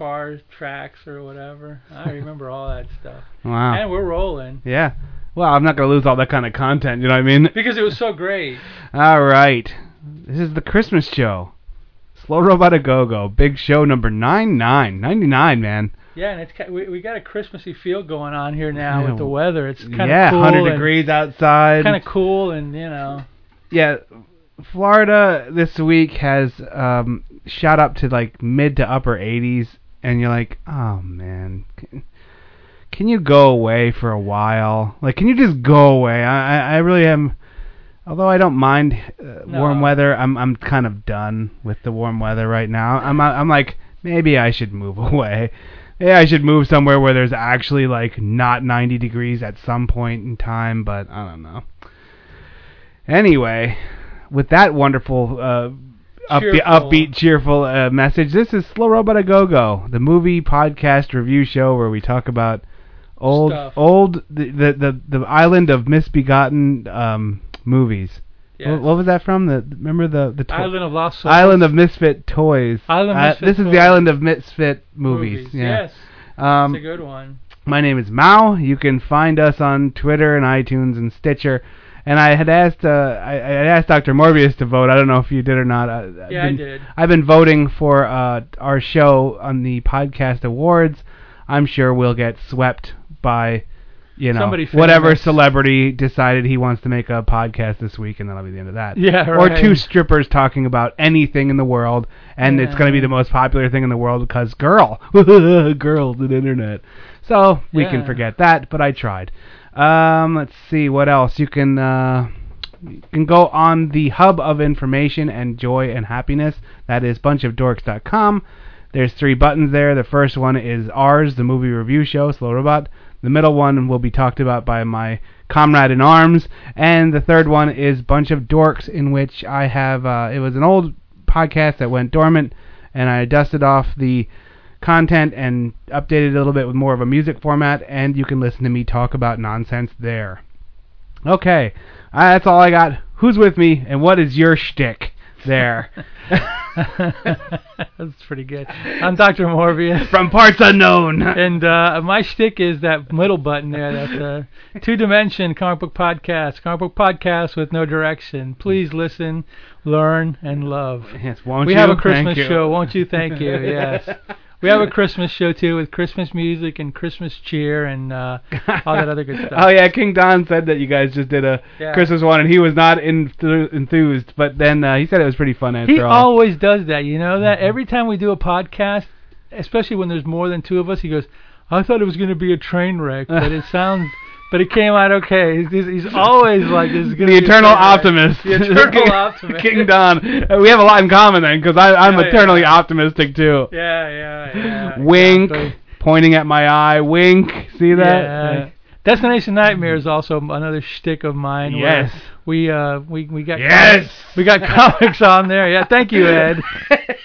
Cars, tracks, or whatever. I remember all that stuff. Wow. And we're rolling Yeah. Well, I'm not gonna lose all that kind of content. You know what I mean? because it was so great. All right. This is the Christmas show. Slow Robot a Go Go. Big show number nine nine ninety nine. Man. Yeah, and it's we, we got a Christmassy feel going on here now Yeah. with the weather. It's kind of yeah, cool 100 degrees outside. Kind of cool, and you know, yeah, Florida this week has um, shot up to like mid to upper 80s, and you're like, oh man, can, can you go away for a while? Like, can you just go away? I I, I really am. Although I don't mind uh, warm weather, I'm I'm kind of done with the warm weather right now. I'm I'm like maybe I should move away. Maybe I should move somewhere where there's actually like not 90 degrees at some point in time, but I don't know. Anyway, with that wonderful uh, upbeat, Cheerful. upbeat, cheerful uh, message, this is Slow Robot a Go Go, the movie podcast review show where we talk about old, Stuff. old, the, the the the island of misbegotten um, movies. yes. What, what was that from? The remember the the to- Island of Lost Souls. Island of Misfit Toys. Island of Uh, Misfit this is the Island of Misfit movies. Yeah. Yes, Um, it's a good one. my name is Mao. You can find us on Twitter and iTunes and Stitcher. And I had asked, uh, I, I had asked Dr. Morbius to vote. I don't know if you did or not. I, I've Yeah, I been, did. I've been voting for uh, our show on the podcast awards. I'm sure we'll get swept by, you know, Somebody whatever famous. celebrity decided he wants to make a podcast this week, and that'll be the end of that. Yeah, Or two strippers talking about anything in the world, and it's going to be the most popular thing in the world because girl, girls, the internet. So we can forget that, but I tried. Um, let's see what else. You can uh, you can go on the hub of information and joy and happiness. That is bunchofdorks.com. There's three buttons there. The first one is ours, the movie review show, Slow Robot. The middle one will be talked about by my comrade in arms, and the third one is Bunch of Dorks, in which I have. Uh, it was an old podcast that went dormant, and I dusted off the content and updated it a little bit with more of a music format, and you can listen to me talk about nonsense there. Okay, uh, that's all I got. Who's with me, and what is your shtick there? That's pretty good. I'm Dr. Morbius. From parts unknown. And uh, my shtick is that middle button there. That's a two-dimension comic book podcast. Comic book podcast with no direction. Please listen, learn, and love. Yes, won't we you? have a Christmas show, won't you? Thank you. Yes. We have a Christmas show too with Christmas music and Christmas cheer and uh, all that other good stuff. Oh yeah, King Don said that you guys just did a Yeah. Christmas one, and he was not enth- enthused. But then uh, he said it was pretty fun after He all. He always does that. You know Mm-hmm. that every time we do a podcast, especially when there's more than two of us, he goes, "I thought it was going to be a train wreck, but it sounds." But it came out okay. He's, he's he's always like this. The eternal optimist. The eternal optimist. King Don. We have a lot in common then, because I'm Yeah, eternally yeah. optimistic too. Yeah, yeah, yeah. Wink, exactly. pointing at my eye. Wink. See that? Yeah. Destination Nightmare is also another shtick of mine. Yes. We uh we we got Yes. we got comics on there. Yeah, thank you, Ed.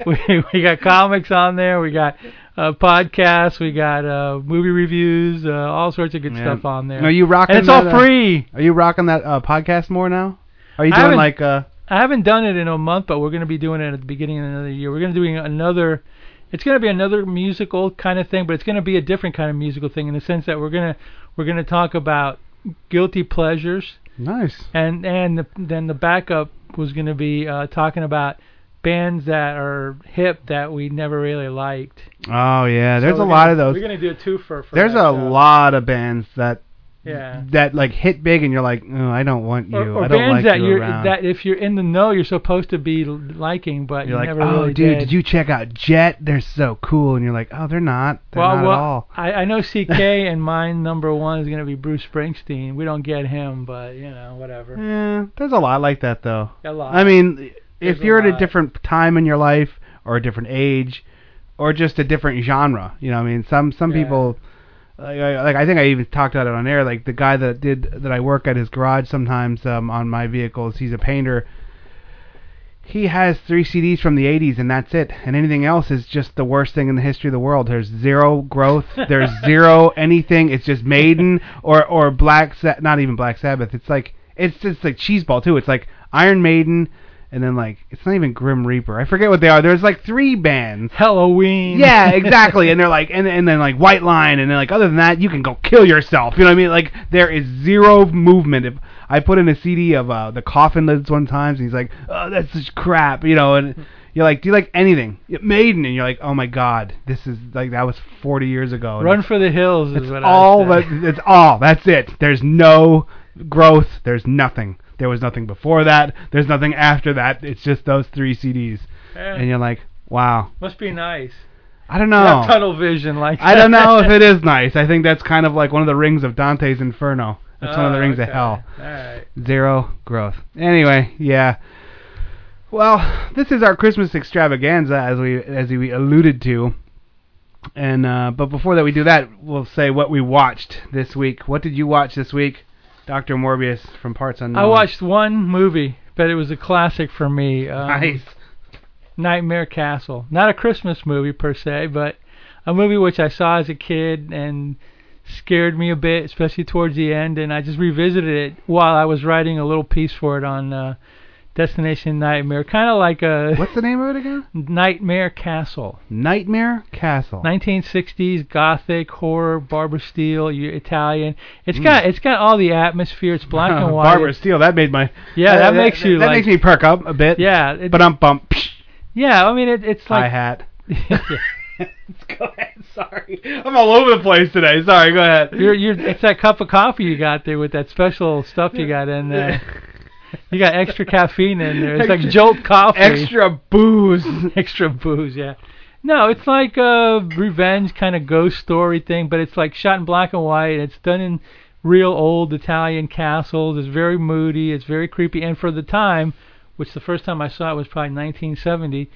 we we got comics on there. We got uh, podcasts. We got uh, movie reviews. Uh, all sorts of good Yeah. stuff on there. Are you rocking? and it's all that, uh, free. Are you rocking that uh, podcast more now? Are you I doing haven't- like uh? I haven't done it in a month, but we're going to be doing it at the beginning of another year. We're going to be doing another. It's going to be another musical kind of thing, but it's going to be a different kind of musical thing in the sense that we're going to we're going to talk about guilty pleasures, Nice. and and the, then the backup was going to be uh, talking about bands that are hip that we never really liked. Oh yeah, there's So a lot gonna- of those. We're going to do a twofer. For There's that a lot of bands that Yeah. that like hit big, and you're like, oh, I don't want you. Or, or I don't bands like that you you're around. that if you're in the know you're supposed to be liking, but you're you like, never oh, really dude, did. did you check out Jet? They're so cool, and you're like, oh, they're not. They're well, not well, at all. I, I know CK and mine number one is going to be Bruce Springsteen. We don't get him, but you know, whatever. Yeah, there's a lot like that though. A lot. I mean, There's a you're at a lot. different time in your life or a different age, or just a different genre. You know, I mean, some some Yeah. people. Like I, like I think I even talked about it on air. Like the guy that did that I work at his garage sometimes um, on my vehicles. He's a painter. He has three CDs from the 80s and that's it. And anything else is just the worst thing in the history of the world. There's zero growth. There's zero anything. It's just Maiden or or Black Sa- not even Black Sabbath. It's like it's just like cheeseball too. It's like Iron Maiden and then like it's not even Grim Reaper. I forget what they are. There's like three bands. Halloween. Yeah, exactly. and they're like, and and then like White Line, and then like other than that, you can go kill yourself. You know what I mean? Like there is zero movement. If I put in a CD of uh, the Coffin Lids one time, and he's like, oh, that's just crap. You know, and you're like, do you like anything? Maiden, and you're like, oh my god, this is like that was 40 years ago. And Run for the hills is it's what all I that. It's all. That's it. There's no growth. There's nothing. There was nothing before that. There's nothing after that. It's just those three CDs, Eh, and you're like, wow. must be nice. I don't know. tunnel vision like I don't know if it is nice. I think that's kind of like one of the rings of Dante's Inferno. That's one of the Oh, rings of hell. Zero growth. Anyway, yeah. Well, this is our Christmas extravaganza, as we as we alluded to. And uh, but before that we do that, we'll say what we watched this week. What did you watch this week, Doctor Morbius from Parts Unknown? I watched one movie, but it was a classic for me. Um, Nice. Nightmare Castle. Not a Christmas movie per se, but a movie which I saw as a kid and scared me a bit, especially towards the end. And I just revisited it while I was writing a little piece for it on uh, Destination Nightmare, kind of like a What's the name of it again? Nightmare Castle. Nightmare Castle. 1960s gothic horror, Barbara Steele, you- Italian. It's Mm. got it's got all the atmosphere. It's black and white. Barbara Steele. That made my Yeah, that makes you that like- makes me perk up a bit. Yeah, it, But I'm bump. yeah. I mean, it, it's Hi like hat. go ahead. Sorry, I'm all over the place today. Sorry. Go ahead. You're, you're, it's that cup of coffee you got there with that special stuff you got in there. You got extra caffeine in there. It's like Jolt coffee. Extra booze. extra booze, yeah. No, it's like a revenge kind of ghost story thing, but it's like shot in black and white. It's done in real old Italian castles. It's very moody. It's very creepy. And for the time, which the first time I saw it was probably 1970,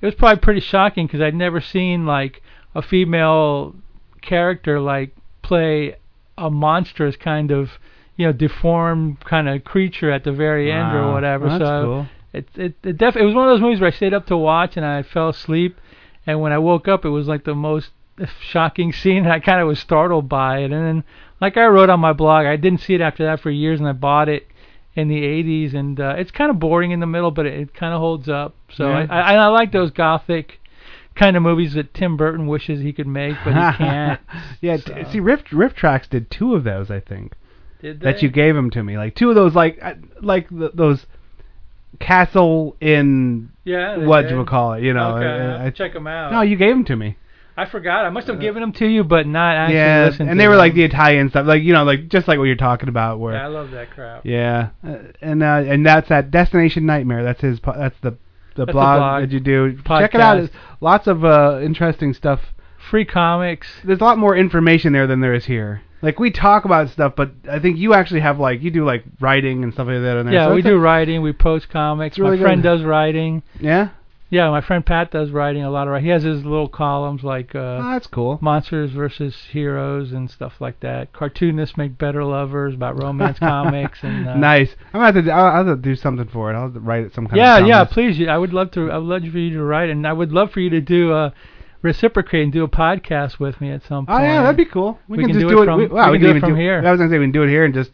it was probably pretty shocking because I'd never seen like a female character like play a monstrous kind of you know deformed kind of creature at the very end or whatever. That's so cool. it it it, def- it was one of those movies where I stayed up to watch and I fell asleep, and when I woke up, it was like the most shocking scene. And I kind of was startled by it, and then like I wrote on my blog, I didn't see it after that for years, and I bought it in the 80s, and uh, it's kind of boring in the middle, but it, it kind of holds up. So Yeah. I, I I like those gothic kind of movies that Tim Burton wishes he could make, but he can't. yeah. so. t- see, Rift RiffTrax did two of those, I think, Did that you gave them to me. Like two of those, like uh, like th those castle in yeah, they what did. you would call it. You know. okay, uh, I'll I, check them out. no, you gave them to me. I forgot. I must have given them to you, but not actually yeah, listened and to they were them. like the Italian stuff, like you know, like just like what you're talking about, where Yeah, I love that crap. Yeah, uh, and uh, and that's that Destination Nightmare. That's his. po- That's the the That's the blog, blog. that you do. Check it out. Podcast. It's lots of uh, interesting stuff. Free comics. There's a lot more information there than there is here. Like we talk about stuff, but I think you actually have like you do like writing and stuff like that in there. Yeah, So we it's a- do writing. We post comics. Really my friend good. does writing. Yeah, Yeah, my friend Pat does writing a lot of. writing. He has his little columns like uh, oh, that's cool. monsters versus heroes and stuff like that. Cartoonists make better lovers about romance comics and. Uh, nice. I'm gonna have to. I'll, I'll have to do something for it. I'll write it some kind Yeah, of. yeah. comments. Please, I would love to. I would love for you to write, and I would love for you to do uh, reciprocate and do a podcast with me at some point. Oh yeah, that'd be cool. We, We can, can just do do it from- we, wow, we we can do it from here. I was gonna say we can do it here and just,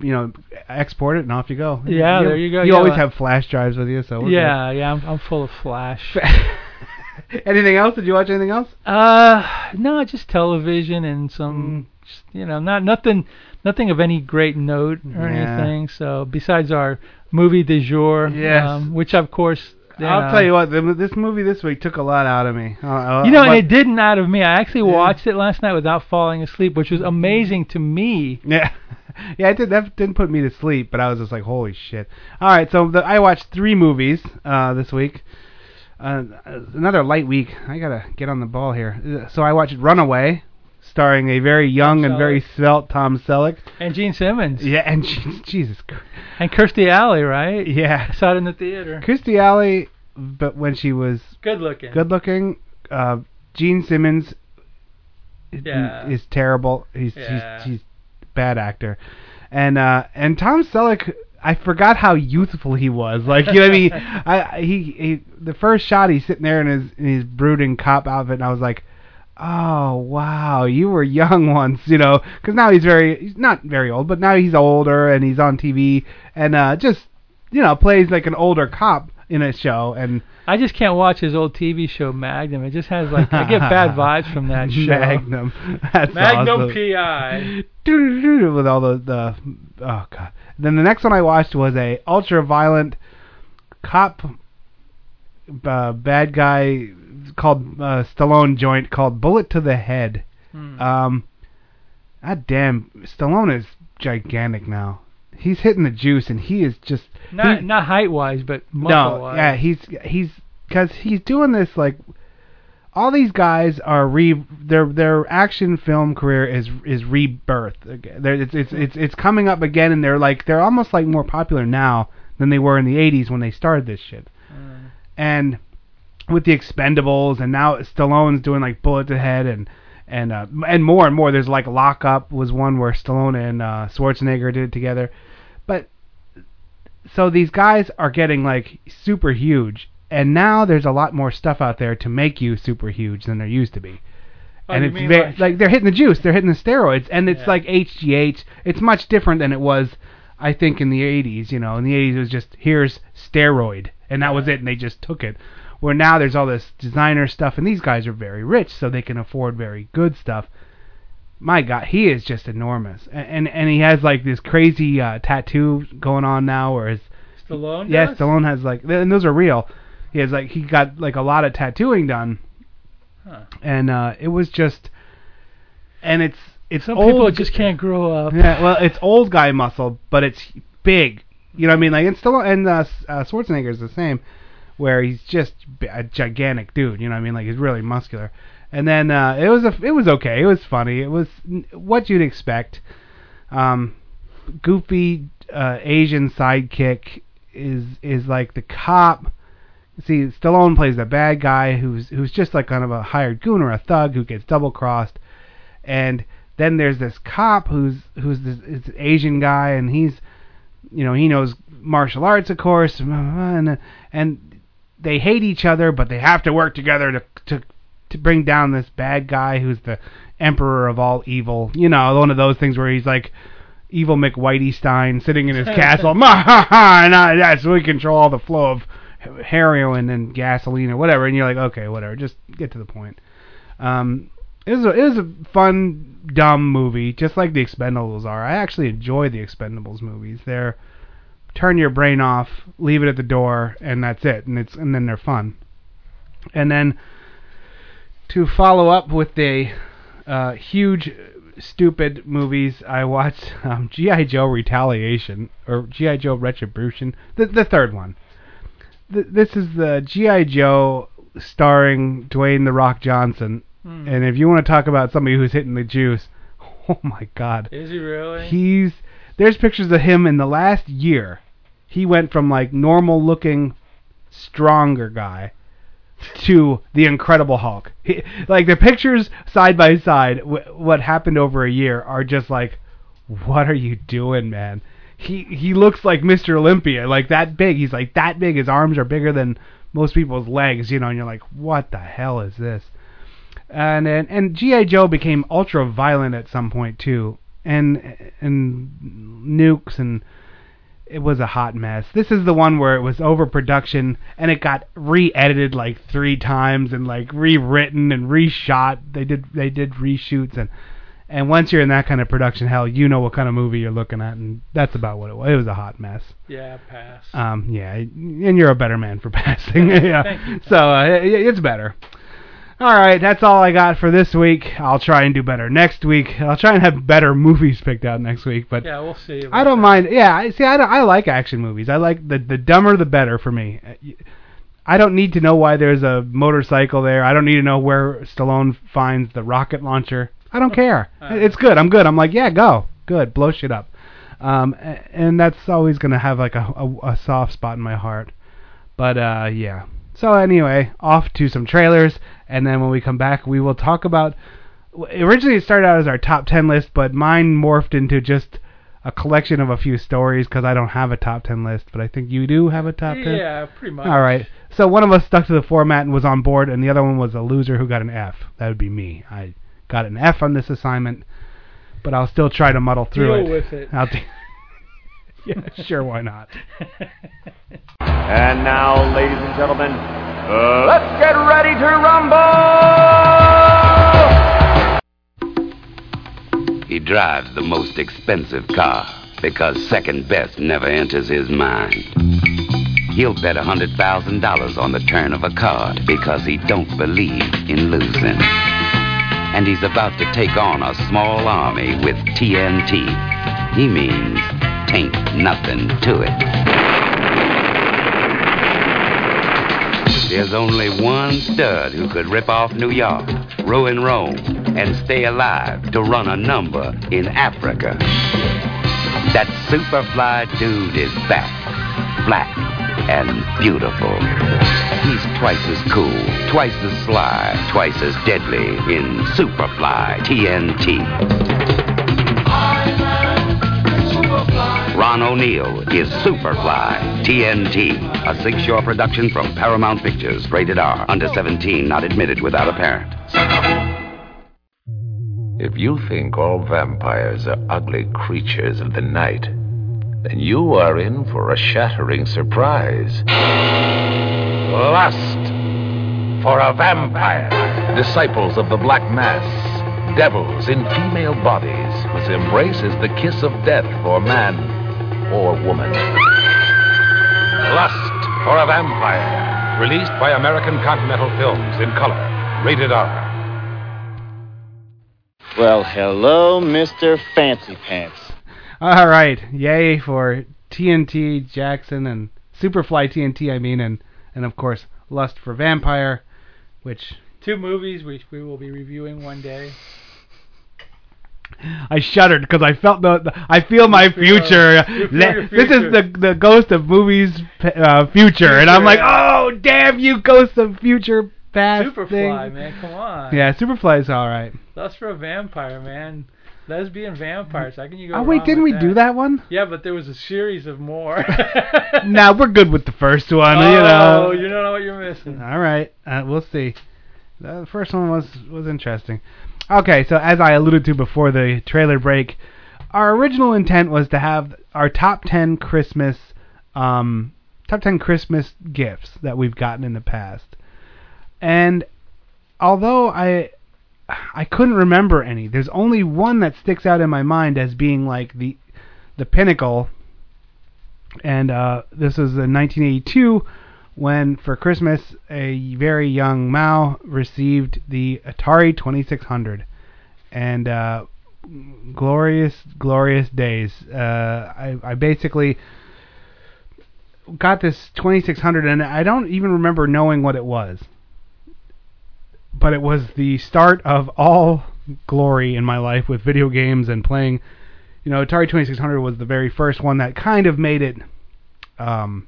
you know, export it and off you go. Yeah, there you go. You Yeah, always have flash drives with you, so Yeah, yeah. I'm, I'm full of flash. anything else? Did you watch anything else? Uh, no, just television and Mm. some, just, you know, not nothing, nothing of any great note or Yeah. anything. So besides our movie du jour, Yes. um, which of course, you I'll tell you what. The, this movie this week took a lot out of me. Uh, uh, You know, and but- it didn't out of me. I actually Yeah. watched it last night without falling asleep, which was amazing to me. Yeah, yeah, it did. That didn't put me to sleep, but I was just like, holy shit. All right, so the, I watched three movies uh, this week. Uh, another light week. I gotta get on the ball here. Uh, So I watched Runaway, starring a very young and very svelte Tom Selleck. And Gene Simmons Yeah, and Je- Jesus, Christ. and Kirstie Alley, right? I yeah, saw it in the theater. Kirstie Alley, but when she was Good looking. good looking, uh, Gene Simmons Yeah. is terrible. He's Yeah. he's he's bad actor, and uh and Tom Selleck. I forgot how youthful he was. Like you know, what I mean, I he, he the first shot he's sitting there in his in his brooding cop outfit, and I was like, oh wow, you were young once, you know, because now he's very he's not very old, but now he's older and he's on TV and uh just you know plays like an older cop in a show and I just can't watch his old TV show Magnum. It just has like I get bad vibes from that show. Magnum. That's Magnum awesome. PI. With all the the oh god. Then the next one I watched was a ultra violent cop uh, bad guy called uh, Stallone joint called Bullet to the Head. Hmm. Um, god damn, Stallone is gigantic now. He's hitting the juice and he is just not he- not height wise, but muscle no, wise. yeah, he's he's because he's doing this like all these guys are re their their action film career is is rebirth. They're, it's it's it's it's coming up again, and they're like they're almost like more popular now than they were in the '80s when they started this shit. And with the Expendables, and now Stallone's doing like Bullet to Head and and uh, and more and more. There's like Lock Up was one where Stallone and uh, Schwarzenegger did it together, but so these guys are getting like super huge, and now there's a lot more stuff out there to make you super huge than there used to be. Oh, and it's mean ve- like- like they're hitting the juice, they're hitting the steroids, and it's Yeah. like HGH. It's much different than it was, I think, in the 80s. You know, in the 80s it was just here's steroid, and that was it, and they just took it. Where now there's all this designer stuff, and these guys are very rich, so they can afford very good stuff. My God, he is just enormous, and and, and he has like this crazy uh, tattoo going on now, where his Stallone. Yes, does? Stallone has like, and those are real. He has like, he got like a lot of tattooing done, Huh. and uh it was just, and it's it's Some old. people just can't grow up. Yeah, well, it's old guy muscle, but it's big. You know what I mean? Like, and still, and uh, uh, Schwarzenegger's the same, where he's just a gigantic dude. You know what I mean? Like, he's really muscular. And then uh, it was a, it was okay. It was funny. It was what you'd expect. Um, goofy uh, Asian sidekick is is like the cop. See, Stallone plays the bad guy who's who's just like kind of a hired goon or a thug who gets double crossed, and then there's this cop who's who's this, this Asian guy and he's you know he knows martial arts of course and and they hate each other but they have to work together to to to bring down this bad guy who's the emperor of all evil. You know one of those things where he's like evil McWhitey Stein sitting in his castle "Ma, ha, ha, and I, that's we control all the flow of heroin and gasoline or whatever and you're like okay whatever just get to the point. Um it was a, it was a fun, dumb movie, just like the Expendables are. I actually enjoy the Expendables movies. They're turn your brain off, leave it at the door, and that's it. And it's and then they're fun. And then to follow up with the uh, huge, stupid movies, I watched um, GI Joe Retaliation or GI Joe Retribution, the the third one. Th- this is the GI Joe starring Dwayne the Rock Johnson. Hmm. And if you want to talk about somebody who's hitting the juice, oh my God, Is he really? he's there's pictures of him in the last year. He went from like normal looking, stronger guy to the Incredible Hulk. He, like the pictures side by side, w- what happened over a year are just like, what are you doing, man? He he looks like Mr. Olympia, like that big. He's like that big. His arms are bigger than most people's legs, you know. And you're like, what the hell is this? And and, and GI Joe became ultra violent at some point too, and and nukes and it was a hot mess. This is the one where it was overproduction and it got re-edited like three times and like rewritten and reshot. They did they did reshoots and and once you're in that kind of production hell, you know what kind of movie you're looking at, and that's about what it was. It was a hot mess. yeah, pass. Um, yeah, and you're a better man for passing. yeah. So uh, it- it's better. All right, that's all I got for this week. I'll try and do better next week. I'll try and have better movies picked out next week, but yeah, we'll see. I don't mind. Yeah, I see. I, don't, I like action movies. I like the the dumber the better for me. I don't need to know why there's a motorcycle there. I don't need to know where Stallone finds the rocket launcher. I don't care. It's good. I'm good. I'm like, yeah, go. Good. Blow shit up. Um, and that's always gonna have like a, a, a soft spot in my heart. But uh, yeah. So anyway, off to some trailers, and then when we come back, we will talk about. Originally, it started out as our top ten list, but mine morphed into just a collection of a few stories because I don't have a top ten list. But I think you do have a top ten. Yeah, pretty much. All right. So one of us stuck to the format and was on board, and the other one was a loser who got an F. That would be me. I got an F on this assignment, but I'll still try to muddle through Deal it. with it. I'll de- yeah, sure, why not? And now, ladies and gentlemen, uh, let's get ready to rumble! He drives the most expensive car because second best never enters his mind. He'll bet a $100,000 on the turn of a card because he don't believe in losing. And he's about to take on a small army with TNT. He means tain't nothing to it. There's only one stud who could rip off New York, ruin Rome, and stay alive to run a number in Africa. That superfly dude is back, black and beautiful. He's twice as cool, twice as sly, twice as deadly in Superfly TNT. Ron O'Neal is Superfly TNT, a Sig Shore production from Paramount Pictures, rated R, under 17, not admitted without a parent. If you think all vampires are ugly creatures of the night, then you are in for a shattering surprise. Lust for a vampire. Disciples of the Black Mass, devils in female bodies, whose embrace is the kiss of death for man or woman. Lust for a vampire. Released by American Continental Films in color. Rated R. Well, hello, Mr. Fancy Pants. All right, yay for TNT Jackson and Superfly TNT, I mean, and and of course Lust for Vampire, which Two movies which we will be reviewing one day. I shuddered because I felt the, the- I feel my future. you feel Le- your This is the the ghost of movies uh, future, and I'm like, oh damn you, ghost of future past. Superfly, thing. man, come on. Yeah, Superfly's all right. That's for a vampire, man. Lesbian vampires. How can you go Oh wait, didn't we with do that one? Yeah, but there was a series of more. nah, we're good with the first one. oh, you know. Oh, you don't know what you're missing. All right, uh, we'll see. The first one was was interesting. Okay, so as I alluded to before the trailer break, our original intent was to have our top ten Christmas, um, top ten Christmas gifts that we've gotten in the past, and although I I couldn't remember any, there's only one that sticks out in my mind as being like the the pinnacle. And uh, this was in 1982 when for Christmas a very young Mao received the Atari 2600 and uh, glorious glorious days. Uh, I, I basically got this 2600 and I don't even remember knowing what it was. But it was the start of all glory in my life with video games and playing. You know Atari 2600 was the very first one that kind of made it um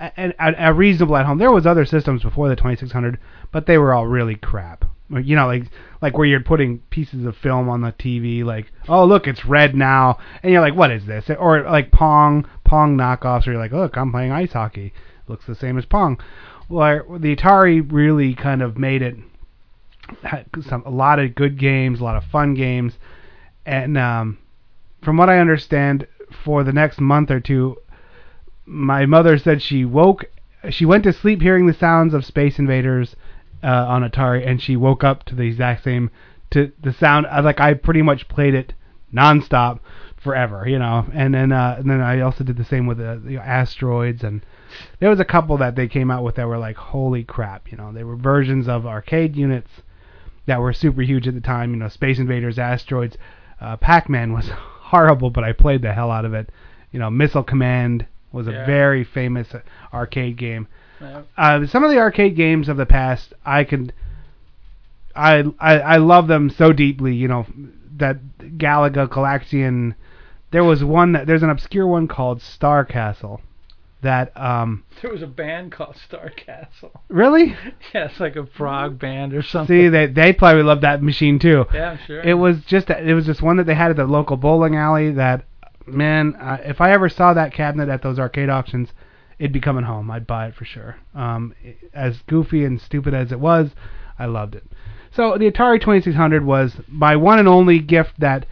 a, a, reasonable at home. There was other systems before the 2600, but they were all really crap. You know, like like where you're putting pieces of film on the TV, like oh look, it's red now, and you're like, what is this? Or like Pong, Pong knockoffs, where you're like, look, I'm playing ice hockey, looks the same as Pong. Well, the Atari really kind of made it some a lot of good games, a lot of fun games, and um, from what I understand, for the next month or two, my mother said she woke she went to sleep hearing the sounds of Space Invaders uh, on Atari, and she woke up to the exact same to the sound. uh, Like I pretty much played it nonstop forever, you know. And then uh, and then I also did the same with the, the asteroids, and there was a couple that they came out with that were like holy crap, you know. They were versions of arcade units that were super huge at the time, you know. Space Invaders, asteroids, uh, Pac-Man was horrible, but I played the hell out of it. You know, Missile Command was a very famous arcade game. Yeah. Uh, some of the arcade games of the past, I can, I, I I love them so deeply. You know, that Galaga Galaxian. There was one that there's an obscure one called Star Castle, that um There was a band called Star Castle. really Yeah, it's like a prog band or something. see they they probably love that machine too. yeah, I'm sure. It was just it was just one that they had at the local bowling alley that man uh, if I ever saw that cabinet at those arcade auctions it'd be coming home. I'd buy it for sure. Um as goofy and stupid as it was I loved it. So the Atari 2600 was my one and only gift that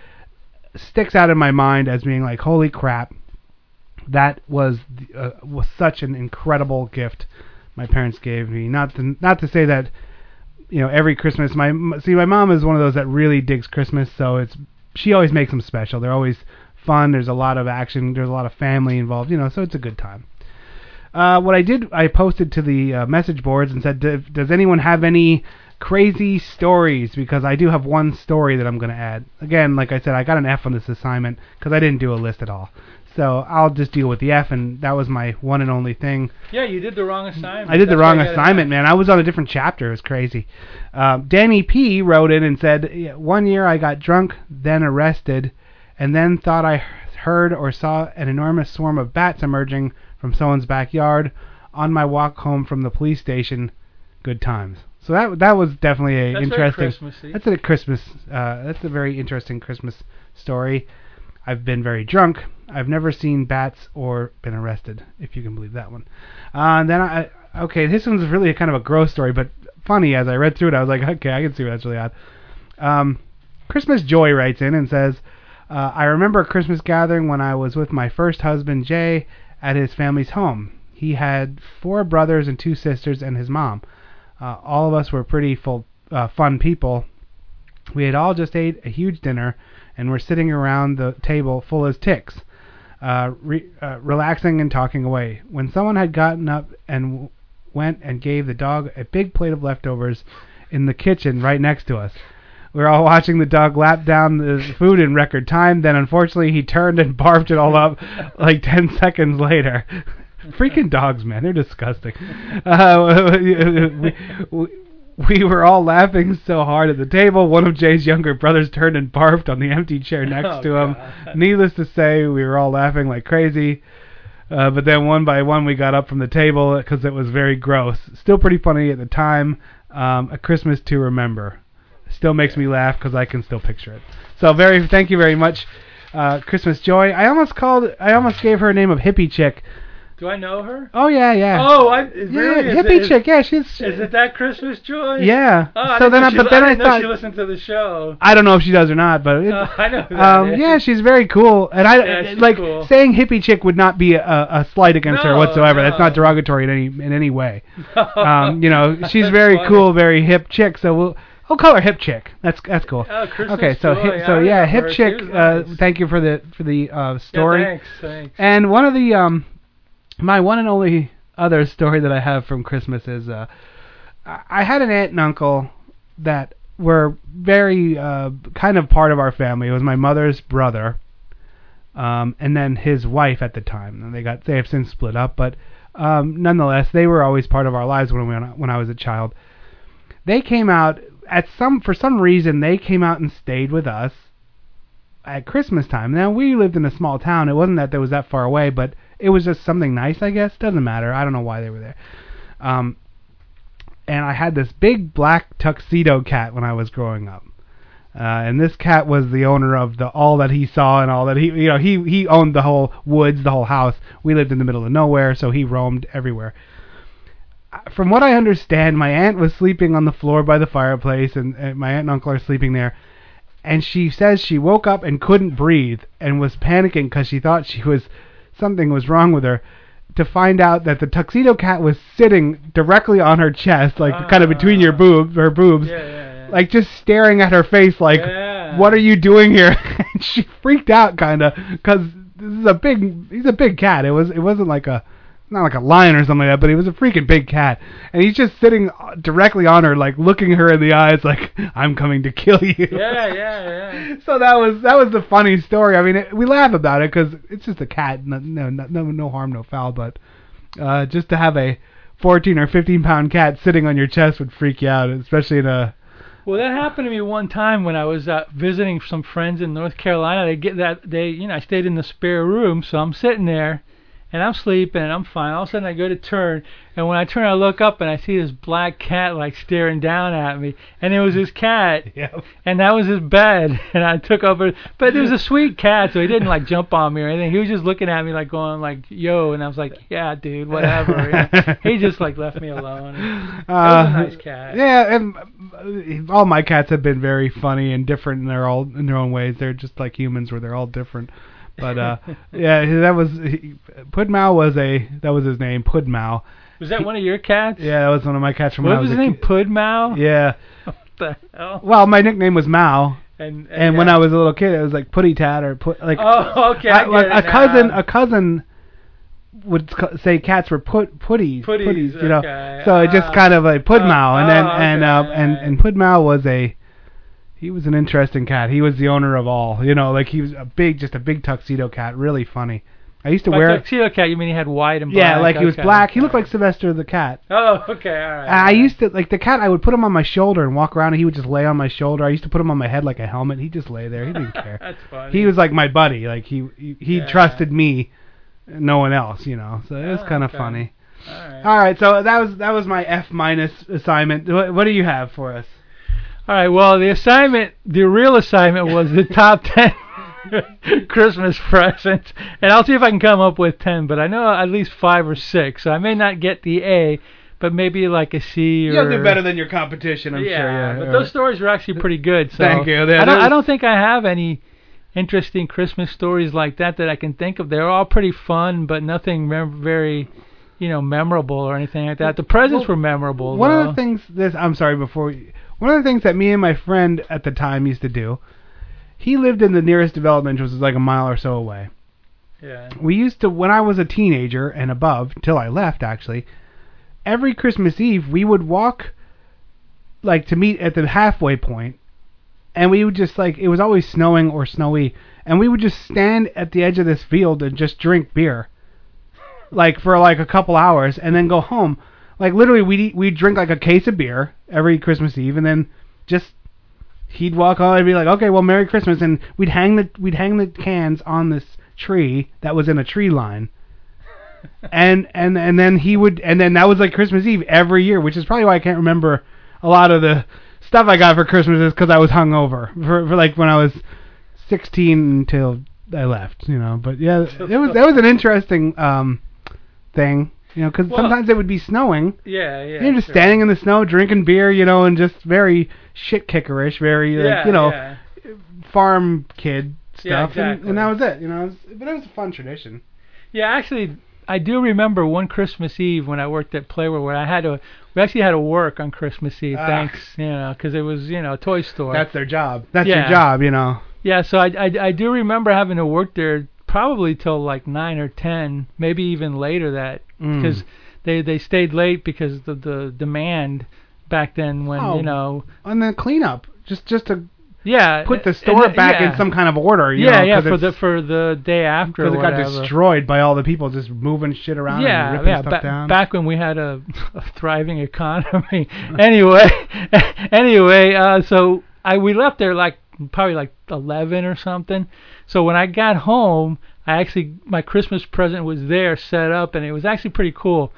sticks out in my mind as being like holy crap that was uh, was such an incredible gift my parents gave me. Not to not to say that you know every Christmas my see my mom is one of those that really digs Christmas so it's she always makes them special. They're always fun there's a lot of action there's a lot of family involved you know so it's a good time uh, what I did I posted to the uh, message boards and said "Do- does anyone have any crazy stories because I do have one story that I'm going to add again like I said I got an F on this assignment because I didn't do a list at all so I'll just deal with the F and that was my one and only thing yeah, you did the wrong assignment. I did the wrong why I got it assignment, man. I was on a different chapter. It was crazy. Um, Danny P wrote in and said, "One year I got drunk, then arrested, and then thought I heard or saw an enormous swarm of bats emerging from someone's backyard. On my walk home from the police station, good times." So that that was definitely a That's interesting. Christmassy. That's a Christmas. Uh, that's a very interesting Christmas story. I've been very drunk. I've never seen bats or been arrested, if you can believe that one. Uh, and then I, okay, this one's really a kind of a gross story, but funny as I read through it. I was like, okay, I can see why that's really odd. Um, Christmas Joy writes in and says, uh, I remember a Christmas gathering when I was with my first husband Jay at his family's home. He had four brothers and two sisters and his mom. Uh, all of us were pretty full, uh, fun people. We had all just ate a huge dinner and were sitting around the table full as ticks, uh, re- uh, relaxing and talking away. When someone had gotten up and w- went and gave the dog a big plate of leftovers in the kitchen right next to us. We were all watching the dog lap down the food in record time. Then, unfortunately, he turned and barfed it all up like 10 seconds later. Freaking dogs, man. They're disgusting. Uh, we, we, we were all laughing so hard at the table. One of Jay's younger brothers turned and barfed on the empty chair next Oh, to him. God. Needless to say, we were all laughing like crazy. Uh, but then one by one we got up from the table because it was very gross. Still pretty funny at the time. Um, a Christmas to remember. Still makes me laugh because I can still picture it. So very, thank you very much, uh, Christmas Joy. I almost called, I almost gave her a name of Hippie Chick. Do I know her? Oh yeah, yeah. Oh, I yeah, really? Hippie it, Chick. Yeah, she's. Is it that Christmas joy? Yeah. Oh, I so then, I, but then I, know thought, she listened to the show. I don't know if she does or not, but it, Oh, I know um, is. yeah, she's very cool, and I Yeah, like cool. saying hippie chick would not be a, a slight against her No, whatsoever. That's not derogatory in any in any way. Um, you know, she's very funny. cool, very hip chick. So we'll we'll call her hip chick. That's that's cool. Oh, Christmas okay, so hip, so I yeah, hip her. Chick. Uh, nice. thank you for the for the uh, Yeah, story. thanks, thanks. And one of the um my one and only other story that I have from Christmas is uh I I had an aunt and uncle that were very uh kind of part of our family. It was my mother's brother. Um and then his wife at the time. And they got they have since split up, but um nonetheless they were always part of our lives when we when I was a child. They came out at some for some reason they came out and stayed with us at Christmas time. Now we lived in a small town. It wasn't that that was that far away, but it was just something nice, I guess. Doesn't matter. I don't know why they were there. Um, and I had this big black tuxedo cat when I was growing up. Uh, and this cat was the owner of the all that he saw and all that he you know he he owned the whole woods, the whole house. We lived in the middle of nowhere, so he roamed everywhere. Uh, From what I understand, my aunt was sleeping on the floor by the fireplace, and, and my aunt and uncle are sleeping there. And she says she woke up and couldn't breathe and was panicking because she thought she was something was wrong with her to find out that the tuxedo cat was sitting directly on her chest like kind of between your boobs her boobs Yeah, yeah, yeah. like just staring at her face like what are you doing here? And she freaked out kind of because this is a big he's a big cat. It was it wasn't like a not like a lion or something like that, but he was a freaking big cat, and he's just sitting directly on her, like looking her in the eyes, like I'm coming to kill you. yeah, yeah, yeah. So that was that was the funny story. I mean, it, we laugh about it because it's just a cat. No, no, no, no harm, no foul. But uh, just to have a 14 or 15 pound cat sitting on your chest would freak you out, especially in a. Well, that happened to me one time when I was uh, visiting some friends in North Carolina. They get that they, you know, I stayed in the spare room, so I'm sitting there, and I'm sleeping and I'm fine. All of a sudden I go to turn, and when I turn, I look up and I see this black cat like staring down at me, and it was his cat, Yep. and that was his bed, and I took over. But it was a sweet cat, so he didn't like jump on me or anything. He was just looking at me like going like yo, and I was like yeah, dude, whatever. Yeah. He just like left me alone. It was a Uh, nice cat. Yeah, and uh, all my cats have been very funny and different, and they're all in their own ways. They're just like humans, where they're all different. But uh, yeah, that was he, Pudmow was a that was his name, Pudmow. Was that one of your cats? Yeah, that was one of my cats from when What I was was his name? kid. Pudmow. Yeah. What the hell? Well, my nickname was Mao, And and when I was a little kid, it was like Putty Tat or put like Oh, okay. I- I like a now. cousin a cousin would say cats were put putty Putties, you know. okay. So it just kind of like Pudmow, and then Oh, and uh, and alright. and Pudmow was a he was an interesting cat. He was the owner of all, you know, like he was a big, just a big tuxedo cat, really funny. I used to By wear tuxedo cat, you mean he had white and black? yeah, like he was Okay, black. He looked like Sylvester the cat. Oh, okay, all right. I used to like the cat. I would put him on my shoulder and walk around, and he would just lay on my shoulder. I used to put him on my head like a helmet. He'd just lay there. He didn't care. That's funny. he was like my buddy. Like he he, he Yeah. trusted me, no one else. You know, so it was ah, Oh, kind of okay. funny. All right. All right, so that was that was my F minus assignment. What, what do you have for us? All right. Well, the assignment, the real assignment, was the top ten Christmas presents, and I'll see if I can come up with ten. But I know at least five or six, so I may not get the A, but maybe like a C or. You'll do better than your competition, I'm yeah, sure. Yeah, but those right. stories were actually pretty good. So Thank you. Yeah, I don't. I don't think I have any interesting Christmas stories like that that I can think of. They're all pretty fun, but nothing mem- very, you know, memorable or anything like that. The presents Well, were memorable. One though. of the things this I'm sorry before we, one of the things that me and my friend at the time used to do. He lived in the nearest development, which was like a mile or so away. Yeah. We used to when I was a teenager and above, till I left actually. Every Christmas Eve, we would walk like to meet at the halfway point, and we would just like it was always snowing or snowy, and we would just stand at the edge of this field and just drink beer, like for like a couple hours, and then go home. Like literally, we'd eat, we'd drink like a case of beer every Christmas Eve, and then just he'd walk on and be like, okay, well, Merry Christmas, and we'd hang the we'd hang the cans on this tree that was in a tree line. and and and then he would and then that was like Christmas Eve every year, which is probably why I can't remember a lot of the stuff I got for Christmas is because I was hungover for, for like when I was 16 until I left, you know. But yeah, it was that was an interesting um thing, you know, because Well- sometimes it would be snowing. Yeah, yeah. You're just sure. standing in the snow drinking beer, you know, and just very shit kickerish, very like, Yeah, you know, yeah. farm kid stuff, Yeah, and, exactly. and that was it. You know, it was, but it was a fun tradition. Yeah, actually, I do remember one Christmas Eve when I worked at Playworld where I had to. We actually had to work on Christmas Eve. Ah. Thanks, you know, because it was you know a toy store. That's their job. That's Yeah. your job, you know. Yeah, so I, I I do remember having to work there probably till like nine or ten, maybe even later that Mm. because they they stayed late because of the demand back then when Oh. you know And then cleanup, just just to yeah put the store the- back yeah. in some kind of order. You yeah know, yeah for the for the day after because it got destroyed by all the people just moving shit around and yeah, ripping yeah. stuff ba- down. Back when we had a, a thriving economy. anyway, anyway, uh, so I we left there like probably like 11 or something. So when I got home, I actually my Christmas present was there set up, and it was actually pretty cool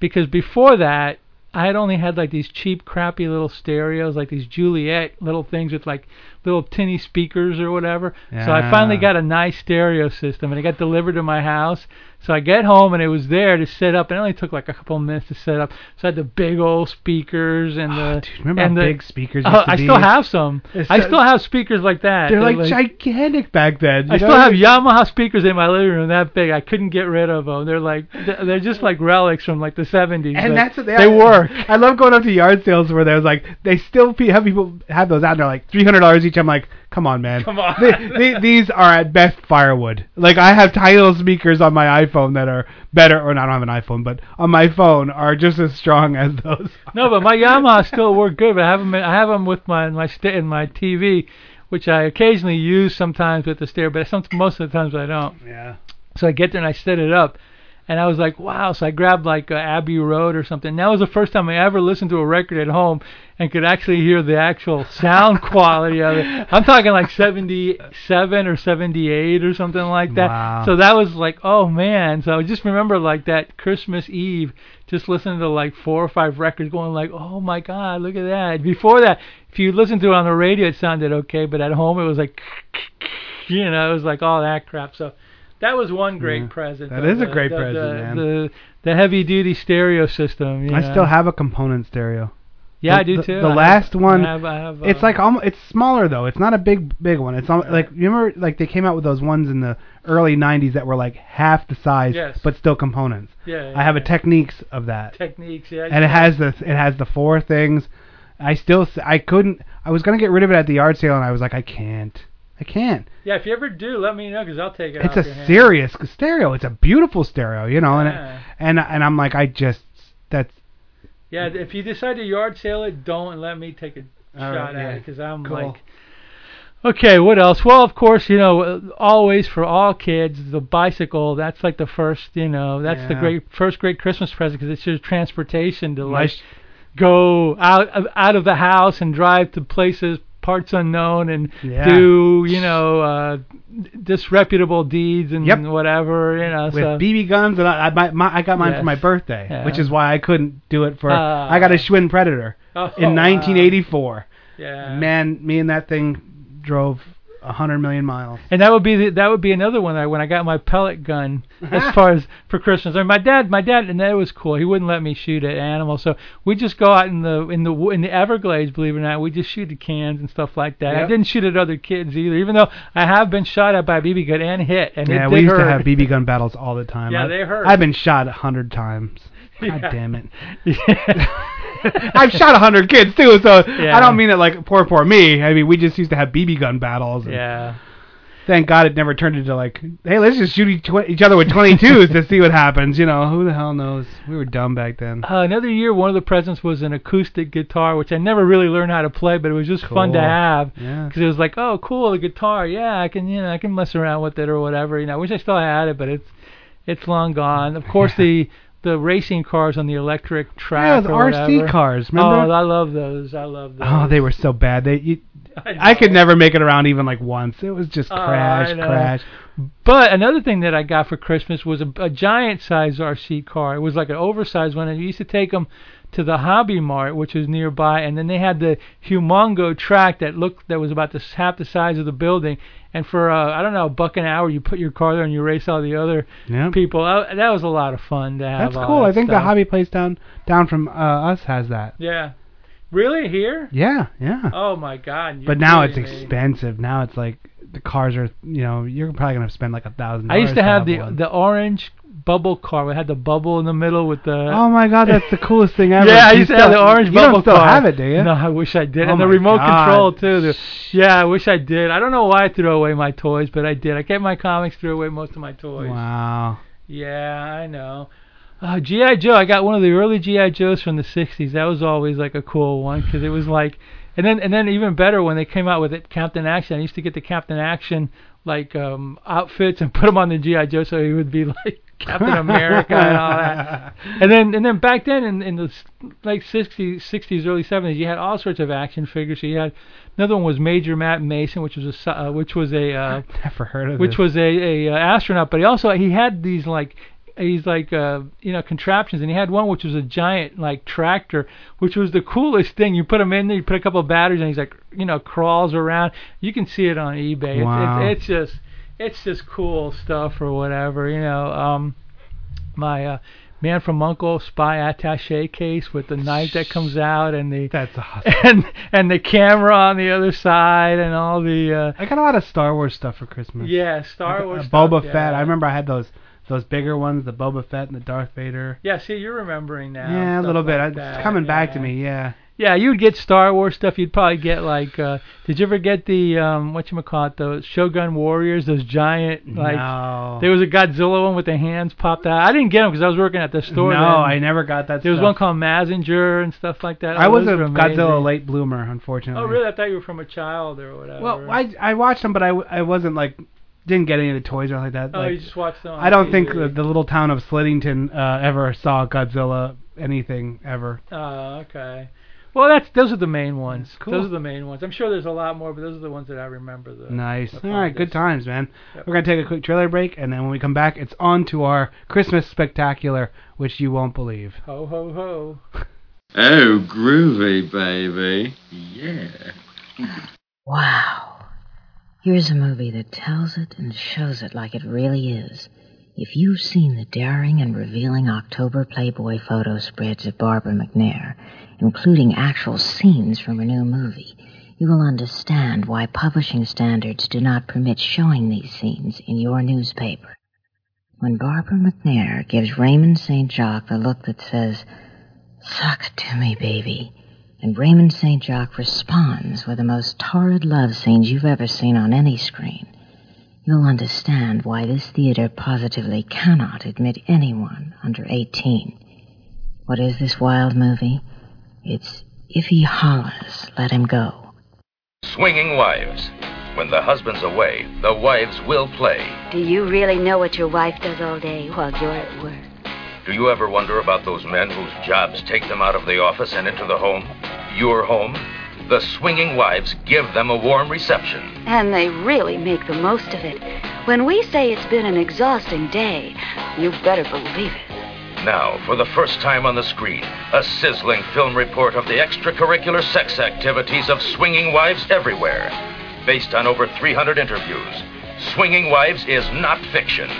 because before that. I had only had like these cheap, crappy little stereos, like these Juliet little things with like little tinny speakers or whatever. So I finally got a nice stereo system, and it got delivered to my house. So I get home and it was there to set up. It only took like a couple of minutes to set up. So I had the big old speakers and the Oh, dude, remember and the, big speakers oh, to I still have some. It's I still have speakers like that. They're like, gigantic back then. I you still have Yamaha speakers in my living room that big. I couldn't get rid of them. They're like they're they're just like relics from like the 70s. And that's what they, they work. I love going up to yard sales where there's like they still have people have those out. and They're like three hundred dollars each. I'm like, come on, man. Come on. They- they- these are at best firewood. Like I have tidal speakers on my iPhone that are better, or not I don't have an iPhone, but on my phone are just as strong as those. No, but my Yamaha still work good. But I have them. I have them with my my sta in my TV, which I occasionally use sometimes with the stereo, but some most of the times I don't. Yeah. So I get there and I set it up, and I was like, wow. So I grabbed like uh, Abbey Road or something. And That was the first time I ever listened to a record at home and could actually hear the actual sound quality of it. I'm talking like 77 or 78 or something like that. Wow. So that was like, oh man. So I just remember like that Christmas Eve, just listening to like four or five records, going like, oh my God, look at that. Before that, if you listened to it on the radio, it sounded okay, but at home it was like, you know, it was like all that crap. So that was one great Yeah. present. That the- is a great the, present, the, man. The the heavy duty stereo system. you I know. still have a component stereo. Yeah, I the- do too. the I have- last one, I have, I have, It's uh, like almost it's smaller though. It's not a big big one. It's al- like you remember like they came out with those ones in the early 90s that were like half the size Yes. but still components. yeah, I have a. Technics of that. technics. Yeah, and it has the it has the four things. I still I couldn't I was going to get rid of it at the yard sale and I was like I can't. I can't. Yeah, if you ever do, let me know because I'll take it. It's off a serious stereo. It's a beautiful stereo, you know, and it, and and I'm like I just that's Yeah, if you decide to yard sale it, don't let me take a shot right, at yeah. it because I'm Cool. like. Okay, what else? Well, of course, you know, uh, always for all kids, the bicycle. That's like the first, you know, that's the great first great Christmas present because it's your transportation to my like go out out of the house and drive to places parts unknown and Yeah. do you know uh disreputable deeds and Yep. whatever you know with so BB guns, and I, my, my, I got mine Yes. for my birthday, Yeah. which is why I couldn't do it for. Ah. I got a Schwinn Predator Oh, in wow. 1984. yeah Man, me and that thing drove hundred million miles. and that would be the, that would be another one that when I got my pellet gun as far as for Christmas. I mean, my dad, my dad, and that was cool. He wouldn't let me shoot at animals, so we just go out in the in the in the Everglades. Believe it or not, we just shoot at cans and stuff like that. I didn't shoot at other kids either, even though I have been shot at by a BB gun and hit, and yeah, it we used hurt. to have BB gun battles all the time. Yeah, I, they hurt. I've been shot a hundred times. God Yeah. damn it. Yeah. I've shot a hundred kids too, so Yeah. I don't mean it like poor poor me. I mean we just used to have BB gun battles. and yeah. Thank God it never turned into like, hey, let's just shoot each, each other with 22s to see what happens. You know, who the hell knows? We were dumb back then. Uh, another year, one of the presents was an acoustic guitar, which I never really learned how to play, but it was just fun to Cool. have. Yeah. because it was like, oh, cool, a guitar. Yeah, I can, you know, I can mess around with it or whatever. You know, I wish I still had it, but it's it's long gone. Of course, the the racing cars on the electric track. Yeah, the RC whatever. cars. Oh, Remember? I love those. I love those. Oh, they were so bad. They, you, I, I could never make it around even like once. It was just Oh, crash, I crash. But another thing that I got for Christmas was a, a giant size RC car. It was like an oversized one, and you used to take them to the Hobby Mart, which was nearby, and then they had the humongo track that looked that was about the half the size of the building. And for uh, I don't know a buck an hour, you put your car there and you race all the other Yeah. people. Uh, that was a lot of fun to have. That's cool. that I think the hobby place down down from uh, us has that. Yeah. Really here? Yeah, yeah. Oh my God. but now it's me. expensive. Now it's like the cars are, you know, you're probably gonna spend like a thousand. I used to have the one. the orange bubble car. It had the bubble in the middle with the. Oh my god, that's the coolest thing ever. Yeah, I You used to still- have the orange you bubble don't still car. have it, do you? No, I wish I did. Oh and the remote God. control too. The, yeah, I wish I did. I don't know why I threw away my toys, but I did. I kept my comics, threw away most of my toys. Wow. Yeah, I know. Uh, GI Joe. I got one of the early GI Joes from the '60s. That was always like a cool one because it was like, and then and then even better when they came out with it, Captain Action. I used to get the Captain Action like um outfits and put them on the GI Joe so he would be like Captain America and all that. And then and then back then in in the s- like 60s, 60s, early 70s, you had all sorts of action figures. So you had another one was Major Matt Mason, which was a uh, which was a uh, Never heard of which this. was a, a uh, astronaut, but he also he had these like he's like uh you know contraptions and he had one which was a giant like tractor which was the coolest thing you put him in there you put a couple of batteries and he's like you know crawls around you can see it on ebay Wow. it's, it's, it's just it's just cool stuff or whatever you know um my uh man from uncle spy attache case with the knife that comes out and the That's awesome. and and the camera on the other side and all the uh I got a lot of Star Wars stuff for Christmas. yeah Star Like, Wars uh, stuff, Boba yeah. Fett. I remember I had those those bigger ones, the Boba Fett and the Darth Vader. Yeah, see, you're remembering now. yeah, a little bit. like it's coming back to me. Yeah. Yeah, you would get Star Wars stuff. You'd probably get like, uh did you ever get the um what you call it, those Shogun Warriors, those giant like. no. There was a Godzilla one with the hands popped out. I didn't get them because I was working at the store. no, then. I never got that. There was one called Mazinger and stuff like that. I Oh, was a. Godzilla late bloomer, unfortunately. Oh, really? I thought you were from a child or whatever. Well, I I watched them, but I, I wasn't like didn't get any of the toys or anything like that. Oh, like, you just watched them. I don't TV. think the, the little town of Slittington uh, ever saw Godzilla anything ever. Oh, okay. Well, that's those are the main ones. Cool. Those are the main ones. I'm sure there's a lot more, but those are the ones that I remember. The Nice. the All right, good times, man. Yep. We're gonna take a quick trailer break, and then when we come back, it's on to our Christmas spectacular, which you won't believe. Ho ho ho. Oh, groovy, baby. Yeah. Wow. Here's a movie that tells it and shows it like it really is. If you've seen the daring and revealing October Playboy photo spreads of Barbara McNair, including actual scenes from her new movie, you will understand why publishing standards do not permit showing these scenes in your newspaper. When Barbara McNair gives Raymond St. Jacques the look that says, Suck it to me, baby, and Raymond St. Jacques responds with the most torrid love scenes you've ever seen on any screen, you'll understand why this theater positively cannot admit anyone under 18. What is this wild movie? It's If He Hollers, Let Him Go. Swinging Wives. When the husband's away, the wives will play. Do you really know what your wife does all day while you're at work? Do you ever wonder about those men whose jobs take them out of the office and into the home? Your home? The Swinging Wives give them a warm reception. And they really make the most of it. When we say it's been an exhausting day, you better believe it. Now, for the first time on the screen, a sizzling film report of the extracurricular sex activities of swinging wives everywhere. Based on over 300 interviews, Swinging Wives is not fiction.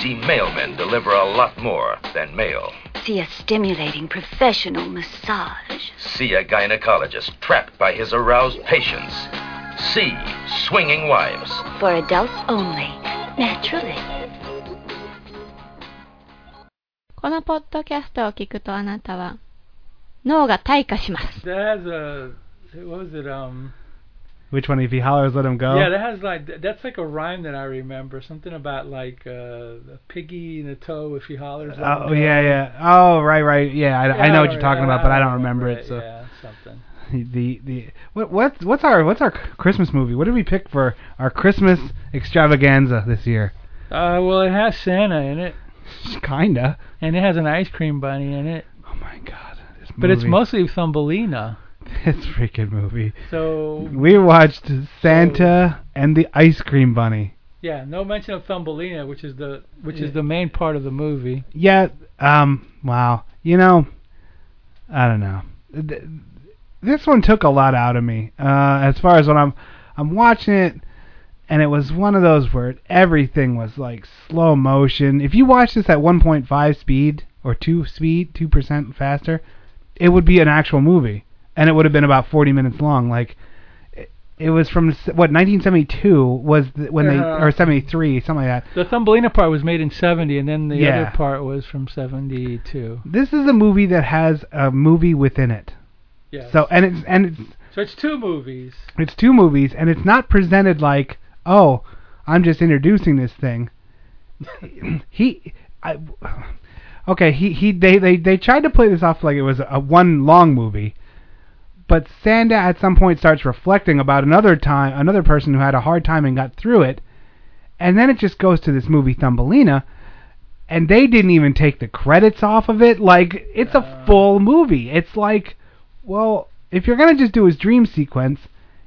See mailmen deliver a lot more than mail. See a stimulating professional massage. See a gynecologist trapped by his aroused patients. See Swinging Wives. For adults only. Naturally. このポッドキャストを聞くとあなたは脳が退化します。 That has a what was it? Um. which one? If he hollers, let him go. Yeah, that has like that's like a rhyme that I remember. Something about like uh, a piggy in a toe if he hollers. let him Oh go. yeah, yeah. Oh right, right. Yeah, I, I know what you're talking about, but I I don't remember it. So Yeah, something. the the what what's what's our what's our Christmas movie? What did we pick for our Christmas extravaganza this year? Uh, well, it has Santa in it, Kinda. and it has an ice cream bunny in it, Oh my God. This but it's mostly Thumbelina. this freaking movie. So We watched Santa and the Ice Cream Bunny. yeah, no mention of Thumbelina, which is the which Yeah. is the main part of the movie. Yeah. Um. Wow. You know, I don't know. Th- This one took a lot out of me. Uh, as far as when I'm, I'm watching it, and it was one of those where everything was like slow motion. If you watch this at 1.5 speed or two speed, two percent faster, it would be an actual movie, and it would have been about 40 minutes long. Like. it- It was from what 1972 was the, when they Uh-huh. or 73 something like that. The Thumbelina part was made in 70, and then the Yeah. other part was from 72. This is a movie that has a movie within it. Yeah. So and it's and it's So it's two movies. it's two movies and it's not presented like oh I'm just introducing this thing. he I okay he he they they they tried to play this off like it was a one long movie. But Sanda at some point starts reflecting about another time another person who had a hard time and got through it. And then it just goes to this movie Thumbelina and they didn't even take the credits off of it. Like it's a uh. full movie. It's like, well, if you're gonna just do his dream sequence,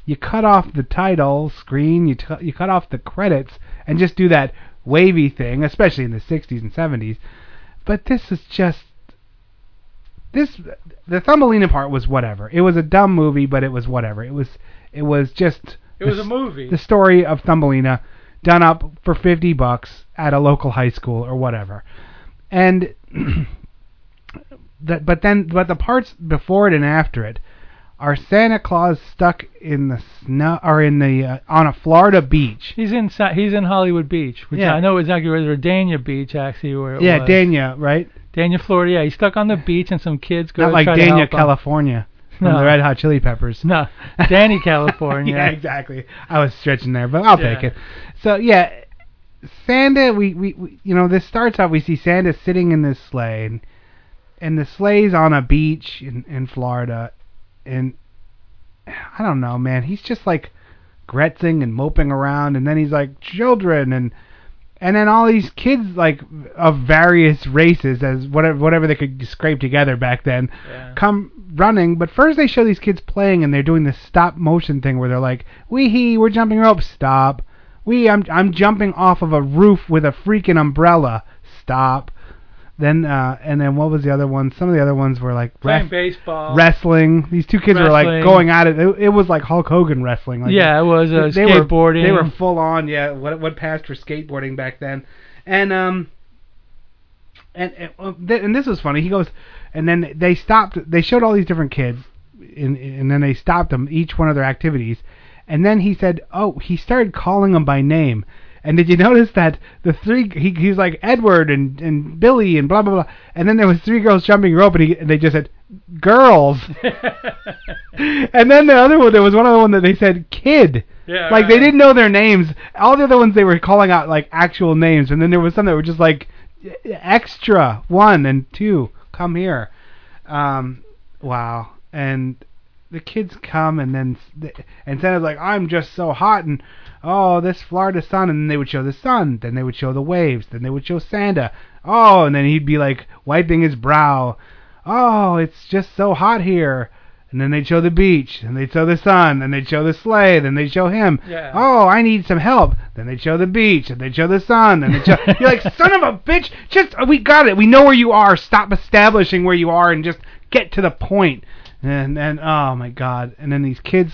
you cut off the title screen, you t- you cut off the credits, and just do that wavy thing, especially in the 60s and 70s. But this is just this. The Thumbelina part was whatever. It was a dumb movie, but it was whatever. It was it was just It was the a movie. the story of Thumbelina done up for 50 bucks at a local high school or whatever. And that but then but the parts before it and after it are Santa Claus stuck in the snow or in the uh, on a Florida beach. He's in he's in Hollywood Beach, which Yeah. I know exactly where Dania Beach actually where it yeah, was. Dania, right? Dania, Florida. Yeah, he's stuck on the beach, and some kids go Not to like try to Dania, help him. California. From No. the Red Hot Chili Peppers. No, Dani, California. yeah, exactly. I was stretching there, but I'll take it. So yeah, Santa. We, we we you know this starts out. We see Santa sitting in this sleigh, and, and the sleigh's on a beach in in Florida, and I don't know, man. He's just like gretzing and moping around, and then he's like children and and then all these kids like of various races as whatever whatever they could scrape together back then come running. But first they show these kids playing and they're doing this stop motion thing where they're like wee hee we're jumping rope stop. We I'm I'm jumping off of a roof with a freaking umbrella stop then uh and then what was the other one some of the other ones were like Playing baseball. wrestling these two kids were like Wrestling. going at it. it it was like Hulk Hogan wrestling like Yeah, it was, uh, they were- skateboarding. they were full on yeah what what passed for skateboarding back then and um and and, uh, th- and this was funny he goes and then they stopped they showed all these different kids and and then they stopped them each one of their activities and then he said oh he started calling them by name and did you notice that the three he he's like Edward and and Billy and blah blah blah. And then there was three girls jumping rope and, he, and they just said girls. And then the other one there was one other one that they said kid. Yeah, like they didn't know their names. All the other ones they were calling out like actual names. And then there was some that were just like extra. One and two. Come here. Um wow. And the kids come and then and Santa's like I'm just so hot. And oh this Florida sun and then they would show the sun then they would show the waves then they would show Santa. Oh and then he'd be like wiping his brow. Oh it's just so hot here. And then they'd show the beach and they'd show the sun and they'd show the sleigh then they'd show him. Yeah. oh I need some help. Then they'd show the beach and they'd show the sun and they'd show you're like son of a bitch just uh, we got it. We know where you are. Stop establishing where you are and just get to the point. point and and oh my god. And then these kids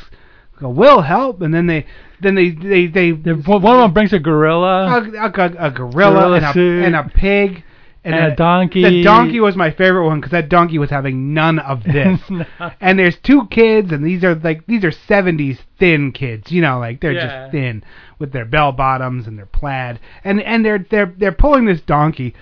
go we'll help and then they then they they they one of them brings a gorilla a, a, a, a gorilla, Gorilla and, a, and a pig And a donkey. The donkey was my favorite one because that donkey was having none of this. No. And there's two kids, and these are like these are 70s thin kids, you know, like they're Yeah. just thin with their bell bottoms and their plaid, and and they're they're they're pulling this donkey,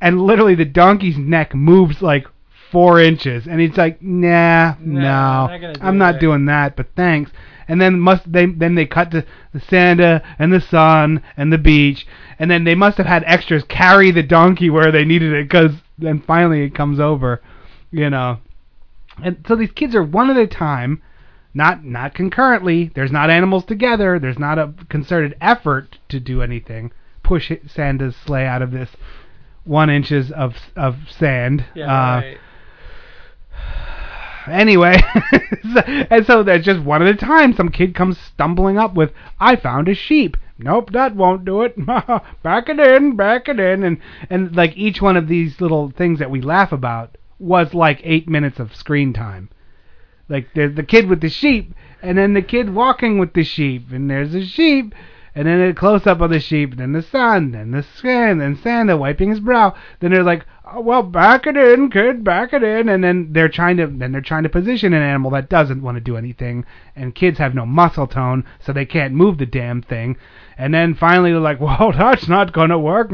and literally the donkey's neck moves like four inches, and he's like, nah, Nah, no, not I'm not that." doing that, but thanks. And then must they then they cut to the Santa and the sun and the beach, and then they must have had extras carry the donkey where they needed it, because then finally it comes over, you know. And so these kids are one at a time, not not concurrently. There's not animals together. There's not a concerted effort to do anything. Push Santa's sleigh out of this one inches of of sand. Yeah, Uh, right. Anyway, and so there's just one at a time. Some kid comes stumbling up with, "I found a sheep." Nope, that won't do it. back it in, back it in, and and like each one of these little things that we laugh about was like eight minutes of screen time. Like there's the kid with the sheep, and then the kid walking with the sheep, and there's a sheep, and then a close up of the sheep, and then the sun, then the skin, then Santa wiping his brow. Then they're like, oh, well, back it in, kid, back it in, and then they're trying to then they're trying to position an animal that doesn't want to do anything, and kids have no muscle tone, so they can't move the damn thing. And then finally they're like, well, that's not gonna work.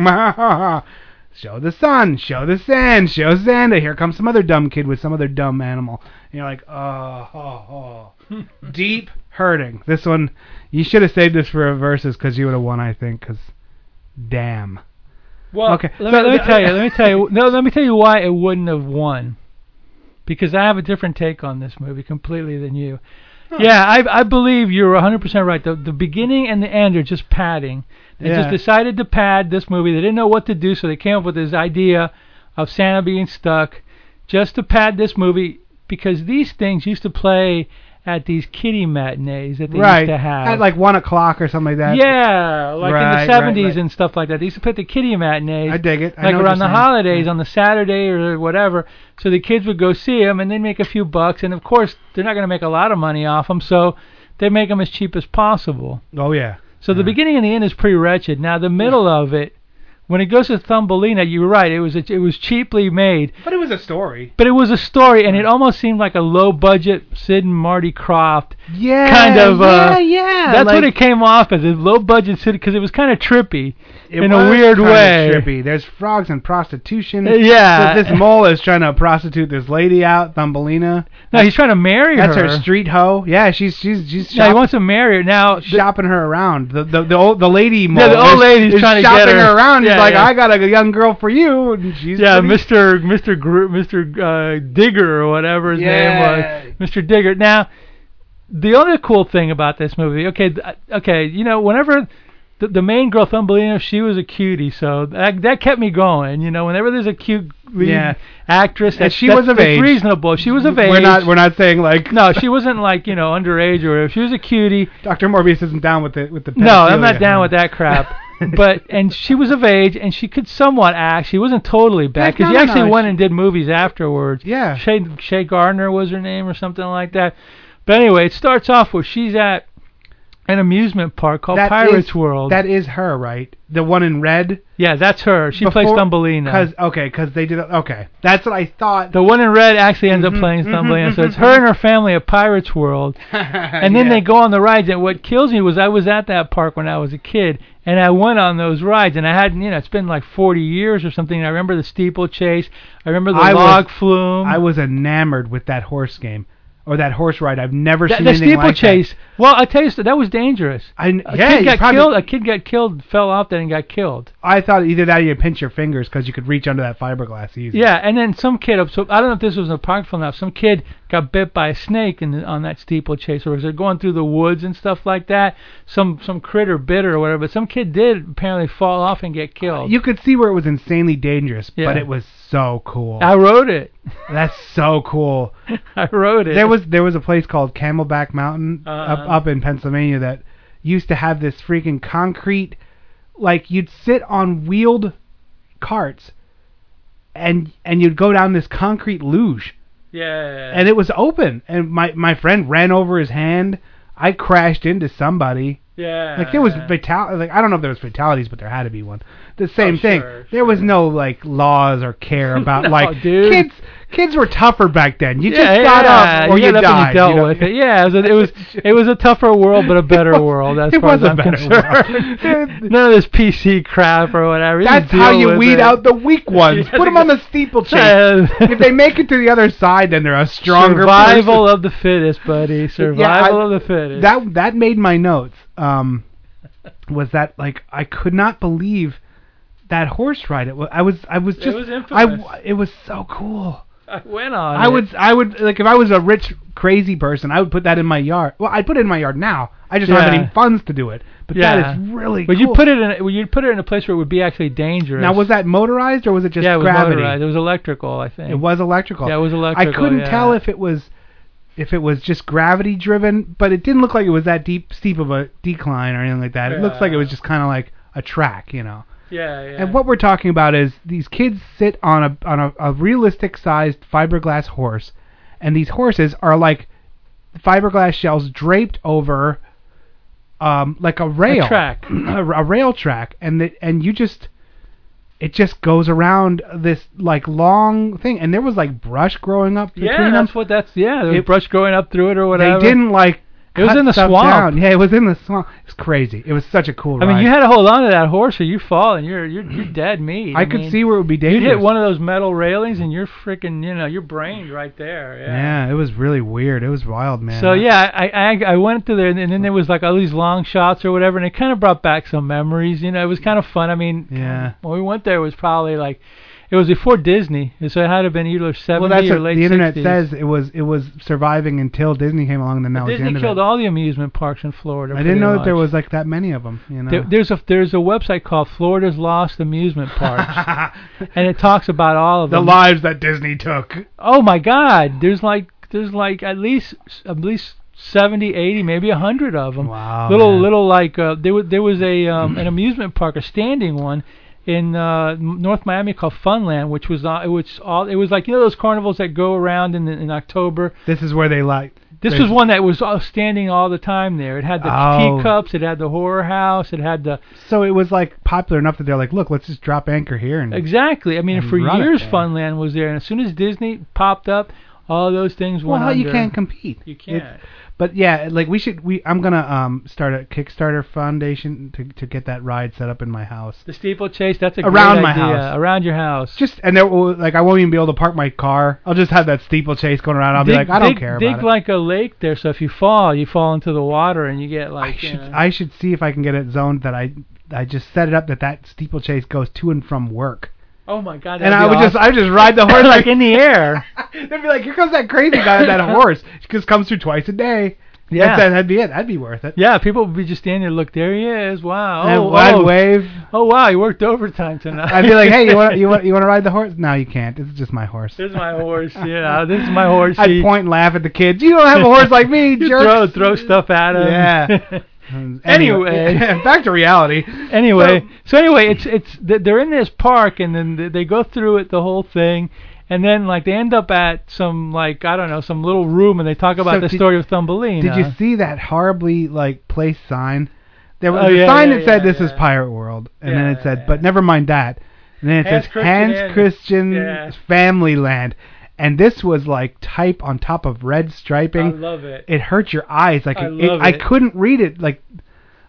Show the sun, show the sand, show Santa. Here comes some other dumb kid with some other dumb animal. And you're like, oh, oh, oh. Deep hurting. This one, you should have saved this for a versus because you would have won, I think. Because, damn. Well, Okay, Let, me, let me tell you. Let me tell you. No, let me tell you why it wouldn't have won. Because I have a different take on this movie completely than you. Yeah, I I believe you're 100% right. The the beginning and the end are just padding. They Yeah. just decided to pad this movie. They didn't know what to do, so they came up with this idea of Santa being stuck just to pad this movie because these things used to play at these kiddie matinees that they right. used to have. At like 1 o'clock or something like that. Yeah, like Right, in the 70s right. and stuff like that. They used to put the kiddie matinees. I dig it. I like around the holidays on the Saturday or whatever. So the kids would go see them and they'd make a few bucks. And of course, they're not going to make a lot of money off them. So they make them as cheap as possible. Oh, yeah. So the beginning and the end is pretty wretched. Now the middle of it, when it goes to Thumbelina, you were right. It was a, it was cheaply made. But it was a story. But it was a story, and it almost seemed like a low budget Sid and Marty Krofft Yeah. kind of. yeah, uh, yeah. That's what it came off as, a low budget Sid, because it was kind of trippy It in a was weird kinda way. Trippy. There's frogs and prostitution. Uh, yeah. So this mole is trying to prostitute this lady out, Thumbelina. No, he's trying to marry her. That's her. her street hoe. Yeah, she's she's she's No, he wants to marry her now. shopping her around. The the the old the lady mole. Yeah, the old is- lady's is trying to shopping get her. around. Yeah, like, yeah. I got a young girl for you, and she's yeah, pretty- Mr. Mr. Gr- Mr. Uh, Digger or whatever his Yeah. name was, Mr. Digger. Now, the other cool thing about this movie, okay, th- okay, you know, whenever the, the main girl Thumbelina, she was a cutie, so that that kept me going. You know, whenever there's a cute lead Yeah. actress, And that's, she was of age. reasonable. She was of age. We're not we're not saying like no, she wasn't like you know underage or whatever. She was a cutie. Dr. Morbius isn't down with it with the No, I'm not down with that crap. but and she was of age and she could somewhat act. She wasn't totally bad Yeah, because she actually went and did movies afterwards. Yeah. Shay Shay Garner was her name or something like that. But anyway, it starts off where she's at an amusement park called That Pirates is- World. That is her, right? The one in red. yeah, that's her. She plays Thumbelina. Cause okay, because they did. Okay, that's what I thought. the one in red actually ends Mhm, up playing mhm, Thumbelina. so it's mhm, her and her family at Pirates World. and then they go on the rides. And what kills me was I was at that park when I was a kid, and I went on those rides, and I hadn't, you know, it's been like 40 years or something. And I remember the steeplechase. I remember the I was- log flume. I was enamored with that horse game or that horse ride. I've never That- seen the anything like steeplechase. Well, I tell you, that was dangerous. I, A yeah, kid got probably- killed. A kid got killed, fell off that, and got killed. I thought either that or you pinch your fingers because you could reach under that fiberglass easy. Yeah, and then some kid. So I don't know if this was an apocryphal now. Some kid got bit by a snake in the, on that steeplechase, or was it going through the woods and stuff like that? Some some critter bit her or whatever. But some kid did apparently fall off and get killed. You could see where it was insanely dangerous, Yeah. but it was so cool. I wrote it. That's so cool. I wrote it. There was there was a place called Camelback Mountain Uh-huh. up up in Pennsylvania that used to have this freaking concrete like you'd sit on wheeled carts and and you'd go down this concrete luge yeah. and it was open and my my friend ran over his hand. I crashed into somebody. Yeah. Like there was fatal like I don't know if there was fatalities, but there had to be one. The same Oh, thing. sure, there was no like laws or care about No, like dude. kids. Kids were tougher back then. You yeah, just got yeah, up or you, up died. you dealt you know? with it. Yeah, it was a, it was it was a tougher world, but a better world as it far was as a I'm better concerned. None of this PC crap or whatever. You That's how you weed it. out the weak ones. Put them on the steeplechase. Yeah. if they make it to the other side, then they're a stronger Survival person. of the fittest, buddy. Yeah, Survival I- of the fittest. That that made my notes. Um, was that like I could not believe that horse ride. It was I was I was It just was I it was so cool. I went on. I it. would I would like if I was a rich crazy person, I would put that in my yard. Well, I'd put it in my yard now. I just don't have Yeah. any funds to do it. But yeah. that is really But cool. you put it in. a- Well, you'd put it in a place where it would be actually dangerous. now was that motorized or was it just yeah, it was gravity? motorized. It was electrical, I think. It was electrical. Yeah, it was electrical. I electrical. couldn't yeah. tell if it was if it was just gravity driven, but it didn't look like it was that deep steep of a decline or anything like that. It looks like it was just kind of like a track, you know. Yeah, yeah. And what we're talking about is these kids sit on a on a, a realistic sized fiberglass horse, and these horses are like fiberglass shells draped over um like a rail track. a, a rail track and the, and you just it just goes around this like long thing and there was like brush growing up between yeah, them that's what that's. Yeah, there was It- brush growing up through it or whatever. they didn't like It was in the swamp. down. yeah it was in the swamp it was crazy it was such a cool I mean, you had to hold on to that horse, or you fall and you're you're you're dead meat. I could mean, see where it would be dangerous You'd hit one of those metal railings, and you're freaking, you know, you're brained right there. Yeah. Yeah, it was really weird. It was wild, man. So yeah, I, I I went to there, and then there was like all these long shots or whatever, and it kind of brought back some memories. You know, it was kind of fun. I mean, Yeah. when we went there, it was probably like, it was before Disney, so it had to have been either 70 well, that's or what late the internet 60s. says. It was it was surviving until Disney came along, and then that was the Disney end of killed it. all the amusement parks in Florida. I didn't know that there was like that many of them. You know. There, there's a there's a website called Florida's Lost Amusement Parks, and it talks about all of the them. lives that Disney took. Oh my God! There's like there's like at least at least 70, 80, maybe a hundred of them. Wow. little man. little like uh, there was there was a um, an amusement park, a standing one in uh, North Miami called Funland, which was uh, it was all it was like you know those carnivals that go around in in October. This is where they like. This they- was one that was all standing all the time there. It had the Oh. teacups, it had the horror house, it had the So it was like popular enough that they're like, look, let's just drop anchor here and exactly. I mean, for years. Funland was there, and as soon as Disney popped up, all those things went Well, you can't compete. You can't. But yeah, like we should. We I'm gonna um start a Kickstarter foundation to to get that ride set up in my house. The steeplechase, that's a Around great my idea. house. Around your house. Just and there will like I won't even be able to park my car. I'll just have that steeplechase going around. I'll be like, I don't dig, care dig about it. like a lake there, so if you fall, you fall into the water and you get like. I should you know- I should see if I can get it zoned that I I just set it up that that steeplechase goes to and from work. Oh my god! and I would just. I would just ride the horse like in the air. They'd be like, here comes that crazy guy on that horse. He just comes through twice a day. Yeah. That's, that'd be it. That'd be worth it. Yeah, people would be just standing there. Look, there he is. Wow. And Oh, I'd oh. wave. Oh wow, he worked overtime tonight. I'd be like, hey, you want you want you want to ride the horse? No, you can't. It's just my horse. This is my horse. Yeah, this is my horse. I'd point and laugh at the kids. You don't have a horse like me, You jerk. throw throw stuff at him. Yeah. Anyway, back to reality. Anyway, so, anyway, it's it's they're in this park and then they go through it the whole thing. And then, like, they end up at some, like, I don't know, some little room, and they talk about So the did- story of Thumbelina. Did you see that horribly like place sign? There was Oh, a yeah, sign yeah, that said yeah, this is Pirate World, and then it said, but never mind that. And then it Hans says Christian Hans. Christian. Family Land, and this was like type on top of red striping. I love it. It hurt your eyes. Like I it, love I it. couldn't read it. Like,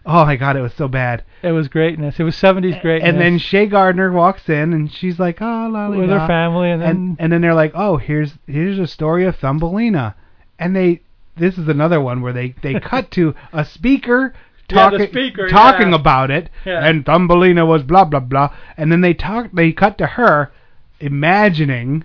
oh my god, it was so bad. It was greatness. It was 70s greatness. And then Shay Garner walks in, and she's like, "Oh, la la With her family, and then- and, and then they're like, "Oh, here's here's a story of Thumbelina," and they this is another one where they they cut to a speaker Yeah, talking speaker, talking yeah. about it, Yeah. and Thumbelina was blah blah blah, and then they talk they cut to her imagining,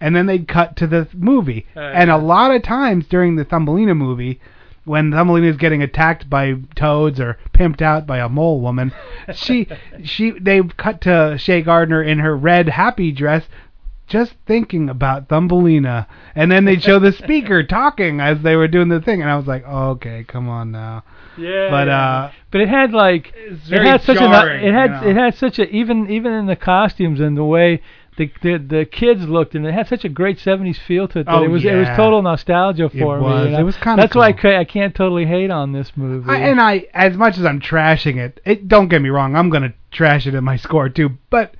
and then they'd cut to the movie, Uh, and a lot of times during the Thumbelina movie. When Thumbelina is getting attacked by toads or pimped out by a mole woman, she she they cut to Shay Garner in her red happy dress, just thinking about Thumbelina, and then they'd show the speaker talking as they were doing the thing, and I was like, oh, okay, come on now. Yeah. But yeah. uh, but it had like very it had such jarring, a it had you know. it had such a even even in the costumes and the way the the, the kids looked and it had such a great 70s feel to it that Oh, it was it was total nostalgia It for me. was. you know? It was kinda That's why I, cool. I can't totally hate on this movie. I, and I, as much as I'm trashing it, it don't get me wrong, I'm gonna trash it in my score too, but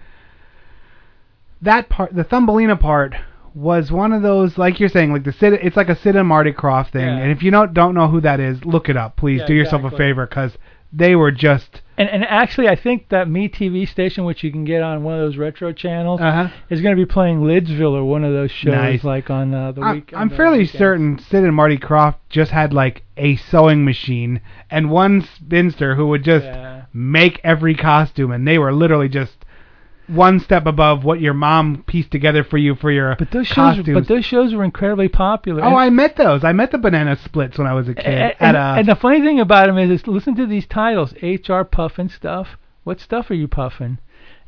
that part, the Thumbelina part. Was one of those like you're saying like the Sid it's like a Sid and Marty Krofft thing Yeah. and if you don't don't know who that is look it up please Yeah, do yourself a exactly. favor because they were just And and actually, I think that Me TV station, which you can get on one of those retro channels, Uh-huh. is going to be playing Lidsville or one of those shows, Nice. like on uh, the I'm, week. I'm fairly weekends. certain Sid and Marty Krofft just had like a sewing machine and one spinster who would just Yeah. make every costume, and they were literally just one step above what your mom pieced together for you for your But those shows, costumes. but those shows were incredibly popular. oh, And- I met those. I met the banana splits when I was a kid. and, at uh, and the funny thing about them is, is, listen to these titles: H.R. Pufnstuf. What stuff are you puffing?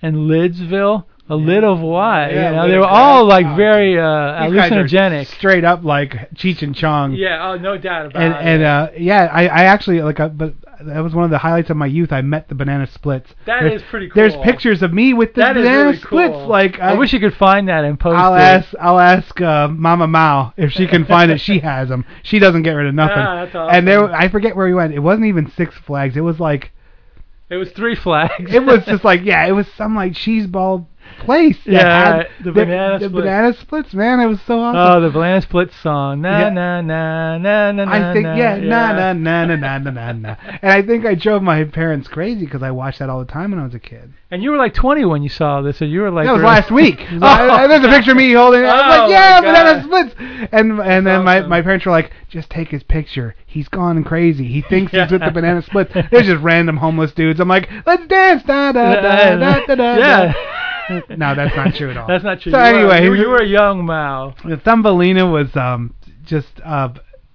And Lidsville, a lid of what? Yeah, you know, they were all like Oh, very uh, these guys are hallucinogenic. straight up like Cheech and Chong. Yeah, oh, no doubt about and it. and uh yeah, I I actually like uh, but that was one of the highlights of my youth. I met the banana splits. That That is pretty cool. There's pictures of me with the That banana really splits. cool. Like I, wish you could find that and post I'll it. ask I'll ask uh, Mama Mao if she can find it. She has them. She doesn't get rid of nothing. Ah, that's And there. I forget where we went. It wasn't even Six Flags. It was like It was three flags. it was just like yeah, it was some like cheeseball place that yeah, had the, the banana the, splits. banana splits. Man, it was so awesome. Oh, the banana splits song. Na yeah. na na na na. I think yeah, na na na na na na na. And I think I drove my parents crazy because I watched that all the time when I was a kid. And you were like 20 when you saw this, or you were like. That was last week. Was oh. I, there's a picture of me holding. it. I was like, yeah, banana splits. And and then awesome. my my parents were like, just take his picture. He's gone crazy. He thinks he's with the banana splits. There's just random homeless dudes. I'm like, let's dance. Da da da da da da. Yeah. No, that's not true at all. That's not true. So You anyway, you, were- you were a young Mao. the Thumbelina was um just uh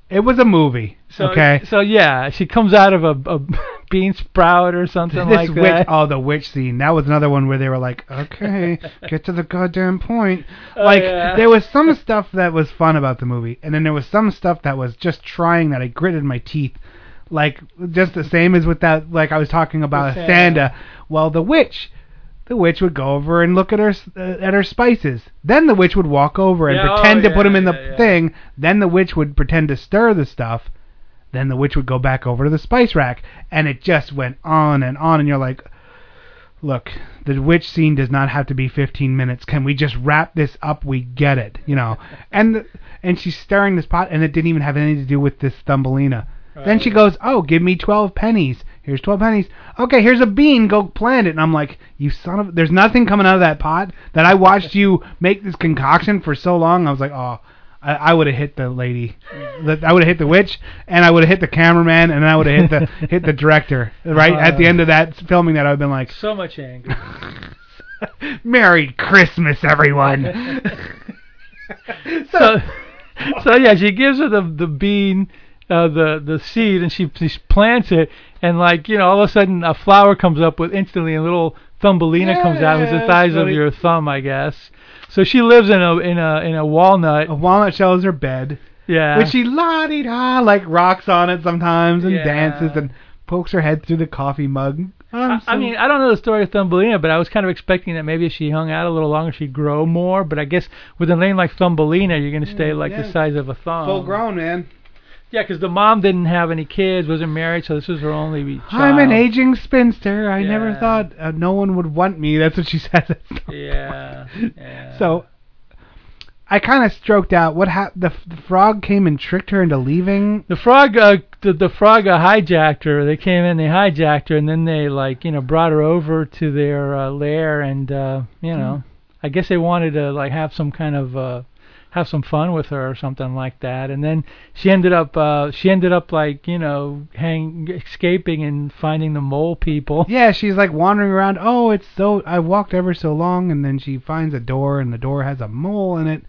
it was a movie. So, okay. So yeah, she comes out of a, a bean sprout or something this like witch, that. oh, the witch scene. That was another one where they were like, okay, get to the goddamn point. Oh, like, yeah. there was some stuff that was fun about the movie, and then there was some stuff that was just trying that I gritted my teeth. Like, just the same as with that, like I was talking about With Sanda. Well, the witch. The witch would go over and look at her uh, at her spices. Then the witch would walk over and Yeah, oh, pretend to put yeah, them in the yeah, yeah. thing. Then the witch would pretend to stir the stuff. Then the witch would go back over to the spice rack, and it just went on and on. And you're like, look, the witch scene does not have to be 15 minutes. Can we just wrap this up? We get it, you know. And and she's stirring this pot, and it didn't even have anything to do with this Thumbelina. Then she goes, oh, give me 12 pennies. Here's 12 pennies. Okay, here's a bean. Go plant it. And I'm like, you son of... There's nothing coming out of that pot that I watched you make this concoction for so long. I was like, oh, I, I would have hit the lady. The- I would have hit the witch, and I would have hit the cameraman, and I would have hit the hit the director. Right at the end of that filming, that I've been like, So much anger. "Merry Christmas, everyone." so, so yeah, she gives her the the bean, uh, the the seed and she, she plants it and like you know all of a sudden a flower comes up with instantly a little thumbelina comes out who's the size of your thumb I guess. So she lives in a in a in a walnut. A walnut shell is her bed. Yeah. Which she la di da like rocks on it sometimes and Yeah. dances and pokes her head through the coffee mug. I, I mean, I don't know the story of Thumbelina, but I was kind of expecting that maybe if she hung out a little longer, she'd grow more. But I guess with a name like Thumbelina, you're going to stay like yeah. the size of a thumb. full grown man. Yeah, because the mom didn't have any kids, wasn't married, so this was her only child. I'm an aging spinster. I never Yeah. thought uh, no one would want me. That's what she says. Yeah. yeah. So I kind of stroked out. What hap- the, f- the frog came and tricked her into leaving. The frog, uh, the, the frog uh, hijacked her. They came in, they hijacked her, and then they like, you know, brought her over to their uh, lair, and uh, you know, I guess they wanted to like have some kind of uh, have some fun with her or something like that. And then she ended up, uh, she ended up like, you know, hang escaping and finding the mole people. Yeah, she's like wandering around. Oh, it's so I walked ever so long, and then she finds a door, and the door has a mole in it,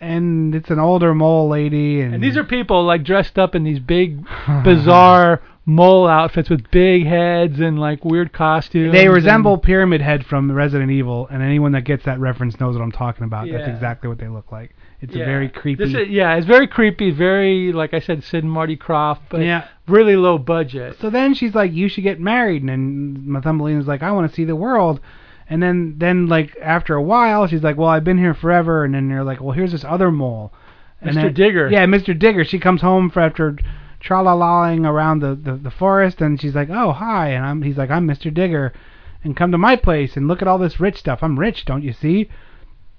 and it's an older mole lady. And, And these are people like dressed up in these big, bizarre mole outfits with big heads and like weird costumes. They resemble Pyramid Head from Resident Evil, and anyone that gets that reference knows what I'm talking about. That's exactly what they look like. It's Yeah. a very creepy. Is, yeah, it's very creepy. Very like I said, Sid and Marty Krofft, but Yeah. really low budget. So then she's like, "You should get married," and then Thumbelina's like, "I want to see the world." And then, then like after a while, she's like, "Well, I've been here forever." And then they're like, "Well, here's this other mole, and Mr. then- Digger. Yeah, Mr. Digger. She comes home for after tra-la-laing around the, the the forest, and she's like, "Oh, hi," and I'm he's like, "I'm Mr. Digger, and come to my place and look at all this rich stuff. I'm rich, don't you see?"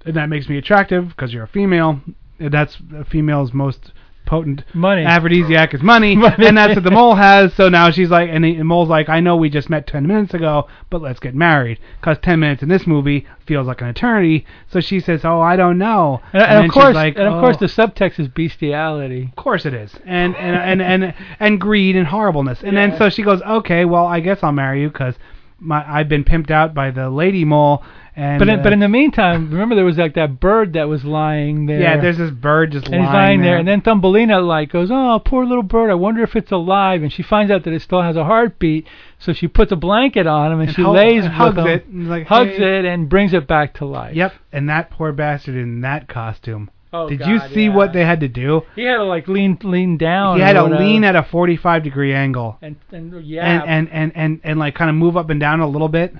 And that makes me attractive because you're a female. And that's a female's most potent Money. aphrodisiac is money, Money. and that's what the mole has. So now she's like, and the and mole's like, I know we just met ten minutes ago, but let's get married, because ten minutes in this movie feels like an eternity. So she says, Oh, I don't know, And, and then of course, like, and of "Oh." course, the subtext is bestiality. Of course it is, and and and and, and greed and horribleness. And then so she goes, okay, well I guess I'll marry you because my I've been pimped out by the lady mole. And But in, uh, but in the meantime, remember there was like that bird that was lying there. yeah, there's this bird just and he's lying lying there, there. and then Thumbelina like goes, "Oh, poor little bird. I wonder if it's alive." And she finds out that it still has a heartbeat, so she puts a blanket on him and, And she lays and hugs him, it, and like, hugs "Hey." it, and brings it back to life. Yep, and that poor bastard in that costume. Oh, Did you see yeah. what they had to do? He had to like lean lean down. He had to whatever. lean at a 45 degree angle and and yeah. and, and and and and like kind of move up and down a little bit.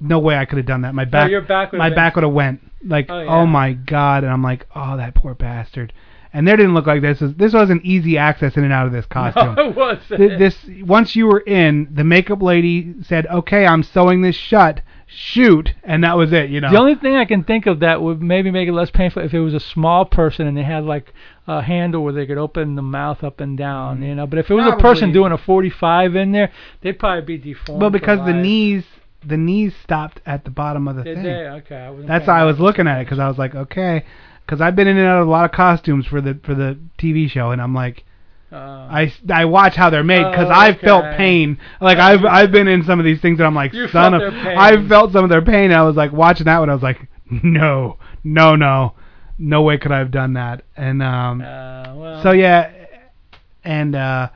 No way I could have done that. My back, your back would've my been- back would have went like, Oh, oh, yeah. my god! And I'm like, oh, that poor bastard. And there didn't look like this. Was, this wasn't easy access in and out of this costume. No, it wasn't. Th- this once you were in, the makeup lady said, "Okay, I'm sewing this shut. Shoot," and that was it. You know. The only thing I can think of that would maybe make it less painful if it was a small person and they had like a handle where they could open the mouth up and down, mm. you know. But if it was a person Probably. doing a 45 in there, they'd probably be deformed. well, for because the life. knees, the knees stopped at the bottom of the Did thing. they? Okay, I wasn't That's paying how I was attention. looking at it because I was like, okay, because I've been in and out of a lot of costumes for the for the TV show, and I'm like, Uh, I I watch how they're made because Oh, I've felt okay. pain. Like I've I've been in some of these things and I'm like, You son felt of, their pain. I've felt some of their pain. I was like watching that one. I was like, no, no, no, no way could I have done that. And um, uh, well, so yeah, and uh,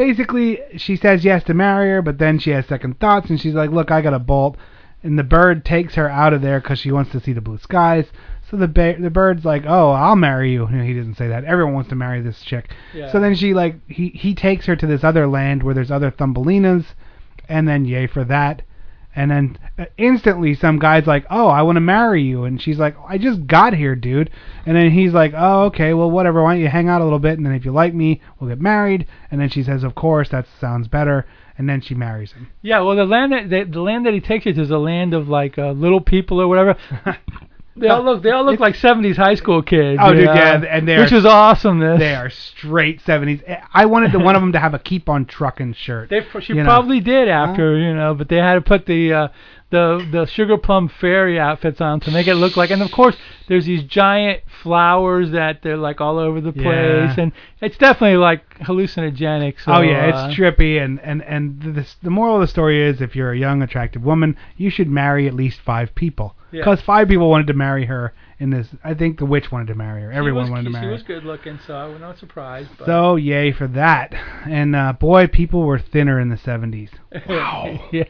basically she says yes to marry her, but then she has second thoughts and she's like, look, I got a bolt. And the bird takes her out of there because she wants to see the blue skies. So the ba- the bird's like, oh, I'll marry you. No, he doesn't say that. Everyone wants to marry this chick. Yeah. So then she like he he takes her to this other land where there's other Thumbelinas, and then yay for that. And then uh, instantly some guy's like, "Oh, I want to marry you," and she's like, "I just got here, dude." And then he's like, "Oh, okay, well, whatever. Why don't you hang out a little bit, and then if you like me, we'll get married." And then she says, "Of course, that sounds better." And then she marries him. yeah. Well, the land that the, the land that he takes you to is a land of like uh, little people or whatever. They all look. They all look like '70s high school kids. Oh, dude, know? yeah, and they which are- is awesome. This They are straight 70s. I wanted the one of them to have a keep on trucking shirt. They she you know. probably did after you know, but they had to put the uh, the the sugar plum fairy outfits on to make it look like. And of course, there's these giant flowers that they're like all over the place, Yeah. and it's definitely like hallucinogenic. So, oh yeah, uh, it's trippy, and and and the the moral of the story is, if you're a young, attractive woman, you should marry at least five people. Yeah. Because five people wanted to marry her in this. I think the witch wanted to marry her. Everyone was, wanted to marry She was good looking, so I was not surprised. But So yay for that. And uh, boy, people were thinner in the 70s. Wow. yeah.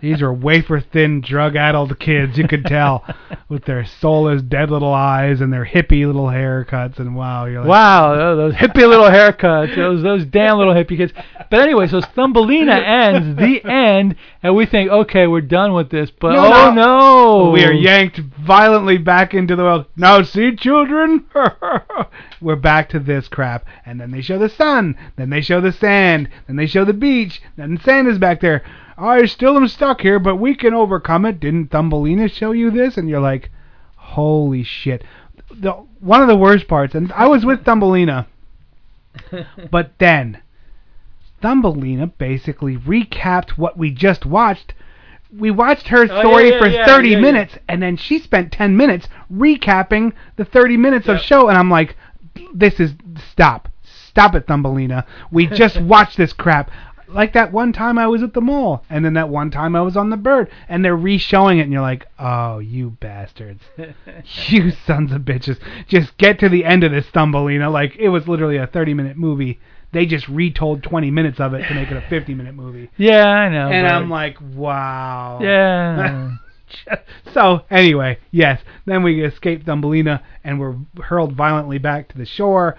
These are wafer thin, drug addled kids. You could tell with their soulless, dead little eyes and their hippie little haircuts. And wow, you're like, Wow, tho- those hippie little haircuts, those those damn little hippie kids. But anyway, so Thumbelina ends the end, and we think, okay, we're done with this. But No, oh no. no, We are yanked violently back into the world. Now, see, children, we're back to this crap. And then they show the sun. Then they show the sand. Then they show the beach. Then the sand is back there. I still am stuck here, but we can overcome it. Didn't Thumbelina show you this? And you're like, holy shit. The one of the worst parts, and I was with Thumbelina, but then Thumbelina basically recapped what we just watched. We watched her Oh, story yeah, yeah, for yeah, 30 yeah, yeah. minutes, and then she spent 10 minutes recapping the 30 minutes of show, and I'm like, this is stop, stop it, Thumbelina. We just watched this crap. Like that one time I was at the mall, and then that one time I was on the bird, and they're re-showing it, and you're like, oh, you bastards, you sons of bitches, just get to the end of this Thumbelina. Like it was literally a 30 minute movie. They just retold 20 minutes of it to make it a 50 minute movie. Yeah, I know. And I'm like, wow. yeah. so anyway, yes. Then we escape Thumbelina and we're hurled violently back to the shore,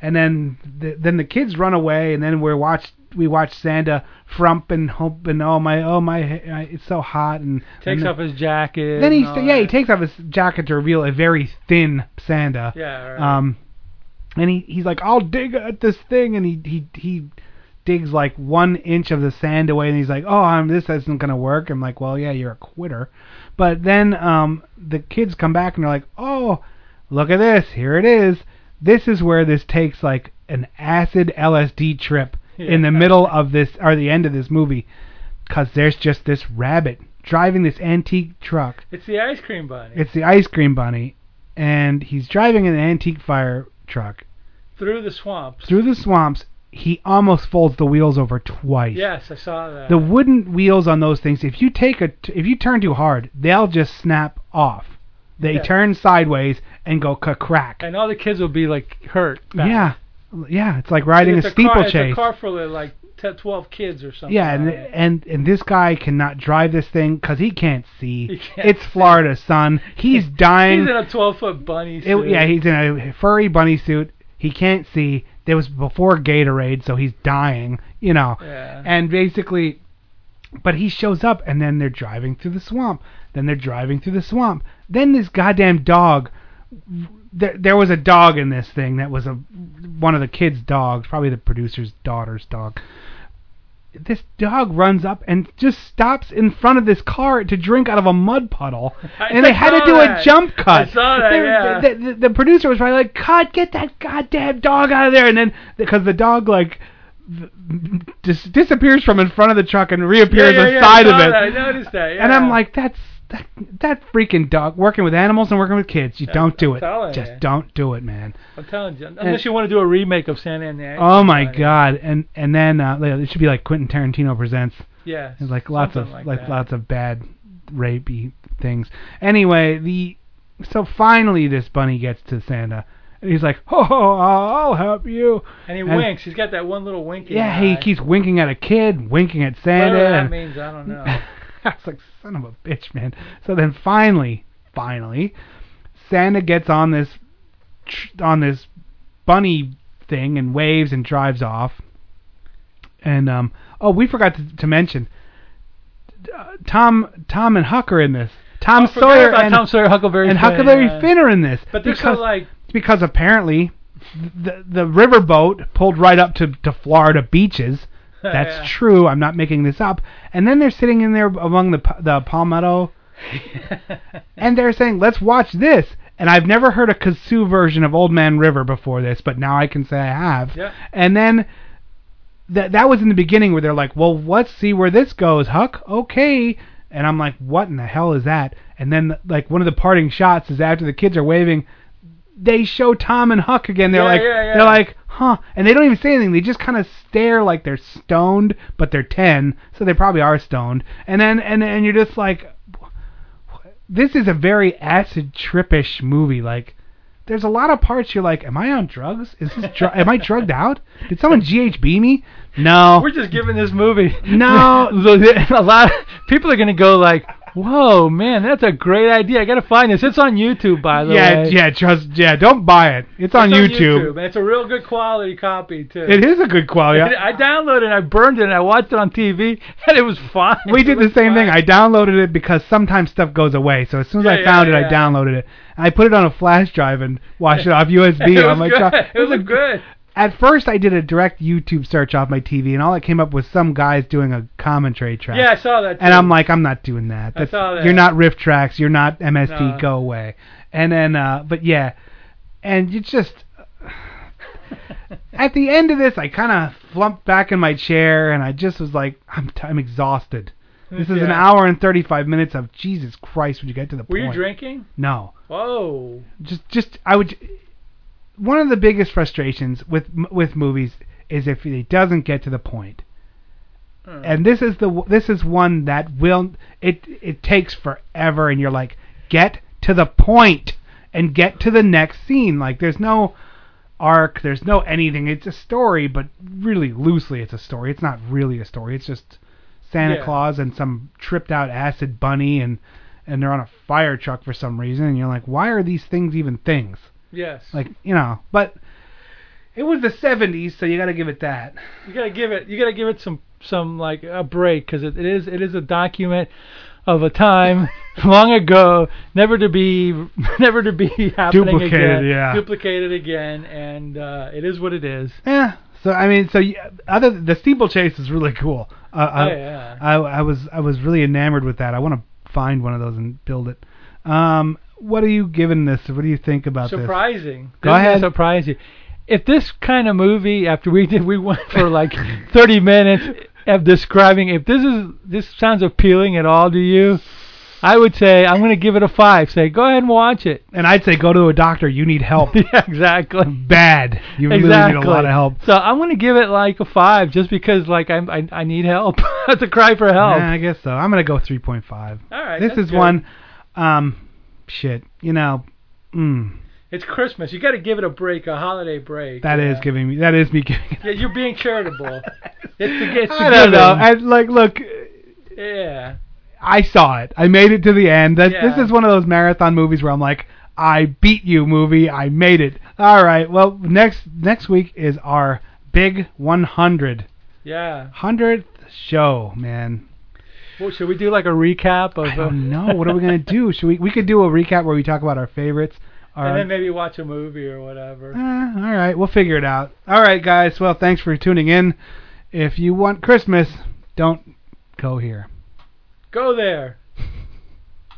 and then the, then the kids run away, and then we're watched. We watch Santa frump and hope and oh my oh my it's so hot and Takes and off his jacket. then he and all st- yeah he takes off his jacket to reveal a very thin Santa. Yeah, right. Um, and he he's like I'll dig at this thing and he he he digs like one inch of the sand away and he's like oh I'm this isn't gonna work. I'm like well yeah you're a quitter. But then um the kids come back and they're like oh look at this here it is. This is where this takes like an acid LSD trip in the middle of this or the end of this movie because there's just this rabbit driving this antique truck. It's the ice cream bunny. It's the ice cream bunny, and he's driving an antique fire truck through the swamps. through the swamps. He almost folds the wheels over twice. Yes, I saw that. The wooden wheels on those things, if you take a, t- if you turn too hard, they'll just snap off. They Yeah. turn sideways and go crack. and all the kids will be like hurt. bad. Yeah, yeah. It's like riding it's a car, steeplechase. It's a car of like 10, 12 kids or something. Yeah, and, and and this guy cannot drive this thing because he can't see. He can't it's Florida, son. He's dying. He's in a 12 foot bunny It- suit. yeah, he's in a furry bunny suit. He can't see. There was before Gatorade, so he's dying. You know. Yeah. And basically, but he shows up, and then they're driving through the swamp. Then they're driving through the swamp. Then this goddamn dog. There, there was a dog in this thing that was a one of the kids' dogs, probably the producer's daughter's dog. This dog runs up and just stops in front of this car to drink out of a mud puddle, I and they had to do that. a jump cut. I saw that, They- yeah. the, the, the producer was probably like, "Cut! Get that goddamn dog out of there!" And then because the dog like dis- disappears from in front of the truck and reappears yeah, yeah, on the yeah, side of it. that. I noticed that. Yeah. And I'm like, that's that that freaking dog working with animals and working with kids. You don't do I'm it. telling Just you. don't do it, man. I'm telling you, unless you want to do a remake of Santa and the Ice Oh my god! And and then uh, it should be like Quentin Tarantino presents. Yeah. There's like lots of something like, that. lots of bad rapey things. Anyway, the so finally this bunny gets to Santa. And he's like, "Oh, I'll help you." And he winks. He's got that one little wink. in Yeah, his he eye. keeps winking at a kid, winking at Santa. Whatever that and- means, I don't know. I was like, son of a bitch, man. So then finally, finally, Santa gets on this on this bunny thing and waves and drives off. And um, oh, we forgot to, to mention uh, Tom Tom and Huck are in this. Tom Oh, Sawyer and Tom Sawyer, Huckleberry and Finn, Huckleberry yeah. Finn are in this. But they're because so like because apparently the the riverboat pulled right up to to Florida beaches. That's Yeah. true. I'm not making this up. And then they're sitting in there among the the palmetto, and they're saying, "Let's watch this." And I've never heard a kazoo version of Old Man River before this, but now I can say I have. Yeah. And then that that was in the beginning where they're like, "Well, let's see where this goes, Huck." Okay. And I'm like, "What in the hell is that?" And then like one of the parting shots is after the kids are waving, they show Tom and Huck again. They're Yeah, like, yeah, they're like, huh? And they don't even say anything. They just kind of stare like they're stoned, but they're ten, so they probably are stoned. And then and and you're just like, this is a very acid trippish movie. Like, there's a lot of parts you're like, am I on drugs? Is this dr- am I drugged out? Did someone GHB me? No. We're just giving this movie. No. a lot. Of, people are gonna go like, "Whoa, man, that's a great idea. I gotta find this. It's on YouTube, by the yeah, way. yeah, yeah, trust, yeah. Don't buy it. It's, on, It's YouTube. and it's a real good quality copy too. It is a good quality. And I downloaded it, I burned it, and I watched it on TV, and it was fine. we did the same thing. I downloaded it because sometimes stuff goes away. So as soon as Yeah, I yeah, found it, yeah. I downloaded it. I put it on a flash drive and watched it off USB it on was my good. truck. It was good. At first, I did a direct YouTube search off my TV, and all that came up was some guys doing a commentary track. Yeah, I saw that. Too. And I'm like, I'm not doing that. I saw that. You're not RiffTrax. You're not MST. No. Go away. And then, uh, but yeah, and you just. At the end of this, I kind of flumped back in my chair, and I just was like, I'm, t- I'm exhausted. This is an hour and 35 minutes of Jesus Christ when you get to the Were point. you drinking? No. Whoa. Just, just I would. One of the biggest frustrations with with movies is if it doesn't get to the point. Hmm. And this is the this is one that will it it takes forever, and you're like, get to the point and get to the next scene. Like there's no arc, there's no anything. It's a story, but really loosely it's a story. It's not really a story. It's just Santa Yeah. Claus and some tripped out acid bunny and and they're on a fire truck for some reason and you're like, why are these things even things? Yes. Like, you know, but it was the 70s, so you got to give it that. You gotta give it. You gotta give it some some like a break because it, it is it is a document of a time long ago, never to be never to be happening Duplicated, again, yeah. duplicated again, and uh, it is what it is. Yeah. So I mean, so you, other the steeplechase is really cool. Uh, I, Oh, yeah. I I was I was really enamored with that. I want to find one of those and build it. Um, what are you giving this? What do you think about this? Surprising. Go This is ahead. Surprise you. If this kind of movie, after we did, we went for like 30 minutes of describing. If this is this sounds appealing at all to you, I would say I'm gonna give it a five. Say go ahead and watch it. And I'd say go to a doctor. You need help. yeah, exactly. Bad. You exactly. really need a lot of help. So I'm gonna give it like a five, just because like I I, I need help. That's a cry for help. Yeah, I guess so. I'm gonna go 3.5. All right, This is good. one. Um, shit. You know. Mm, It's Christmas. You got to give it a break, a holiday break. that is giving me. That is me giving. It. Yeah, you're being charitable. it's the, it's the I don't know. I, like, look. yeah. I saw it. I made it to the end. That, Yeah. This is one of those marathon movies where I'm like, I beat you, movie. I made it. All right. Well, next next week is our big 100 Yeah. 100th show, man. Well, should we do like a recap of? I don't know. What are we gonna do? Should we? We could do a recap where we talk about our favorites. Our, and then maybe watch a movie or whatever. Eh, all right, we'll figure it out. All right, guys. Well, thanks for tuning in. If you want Christmas, don't go here. Go there.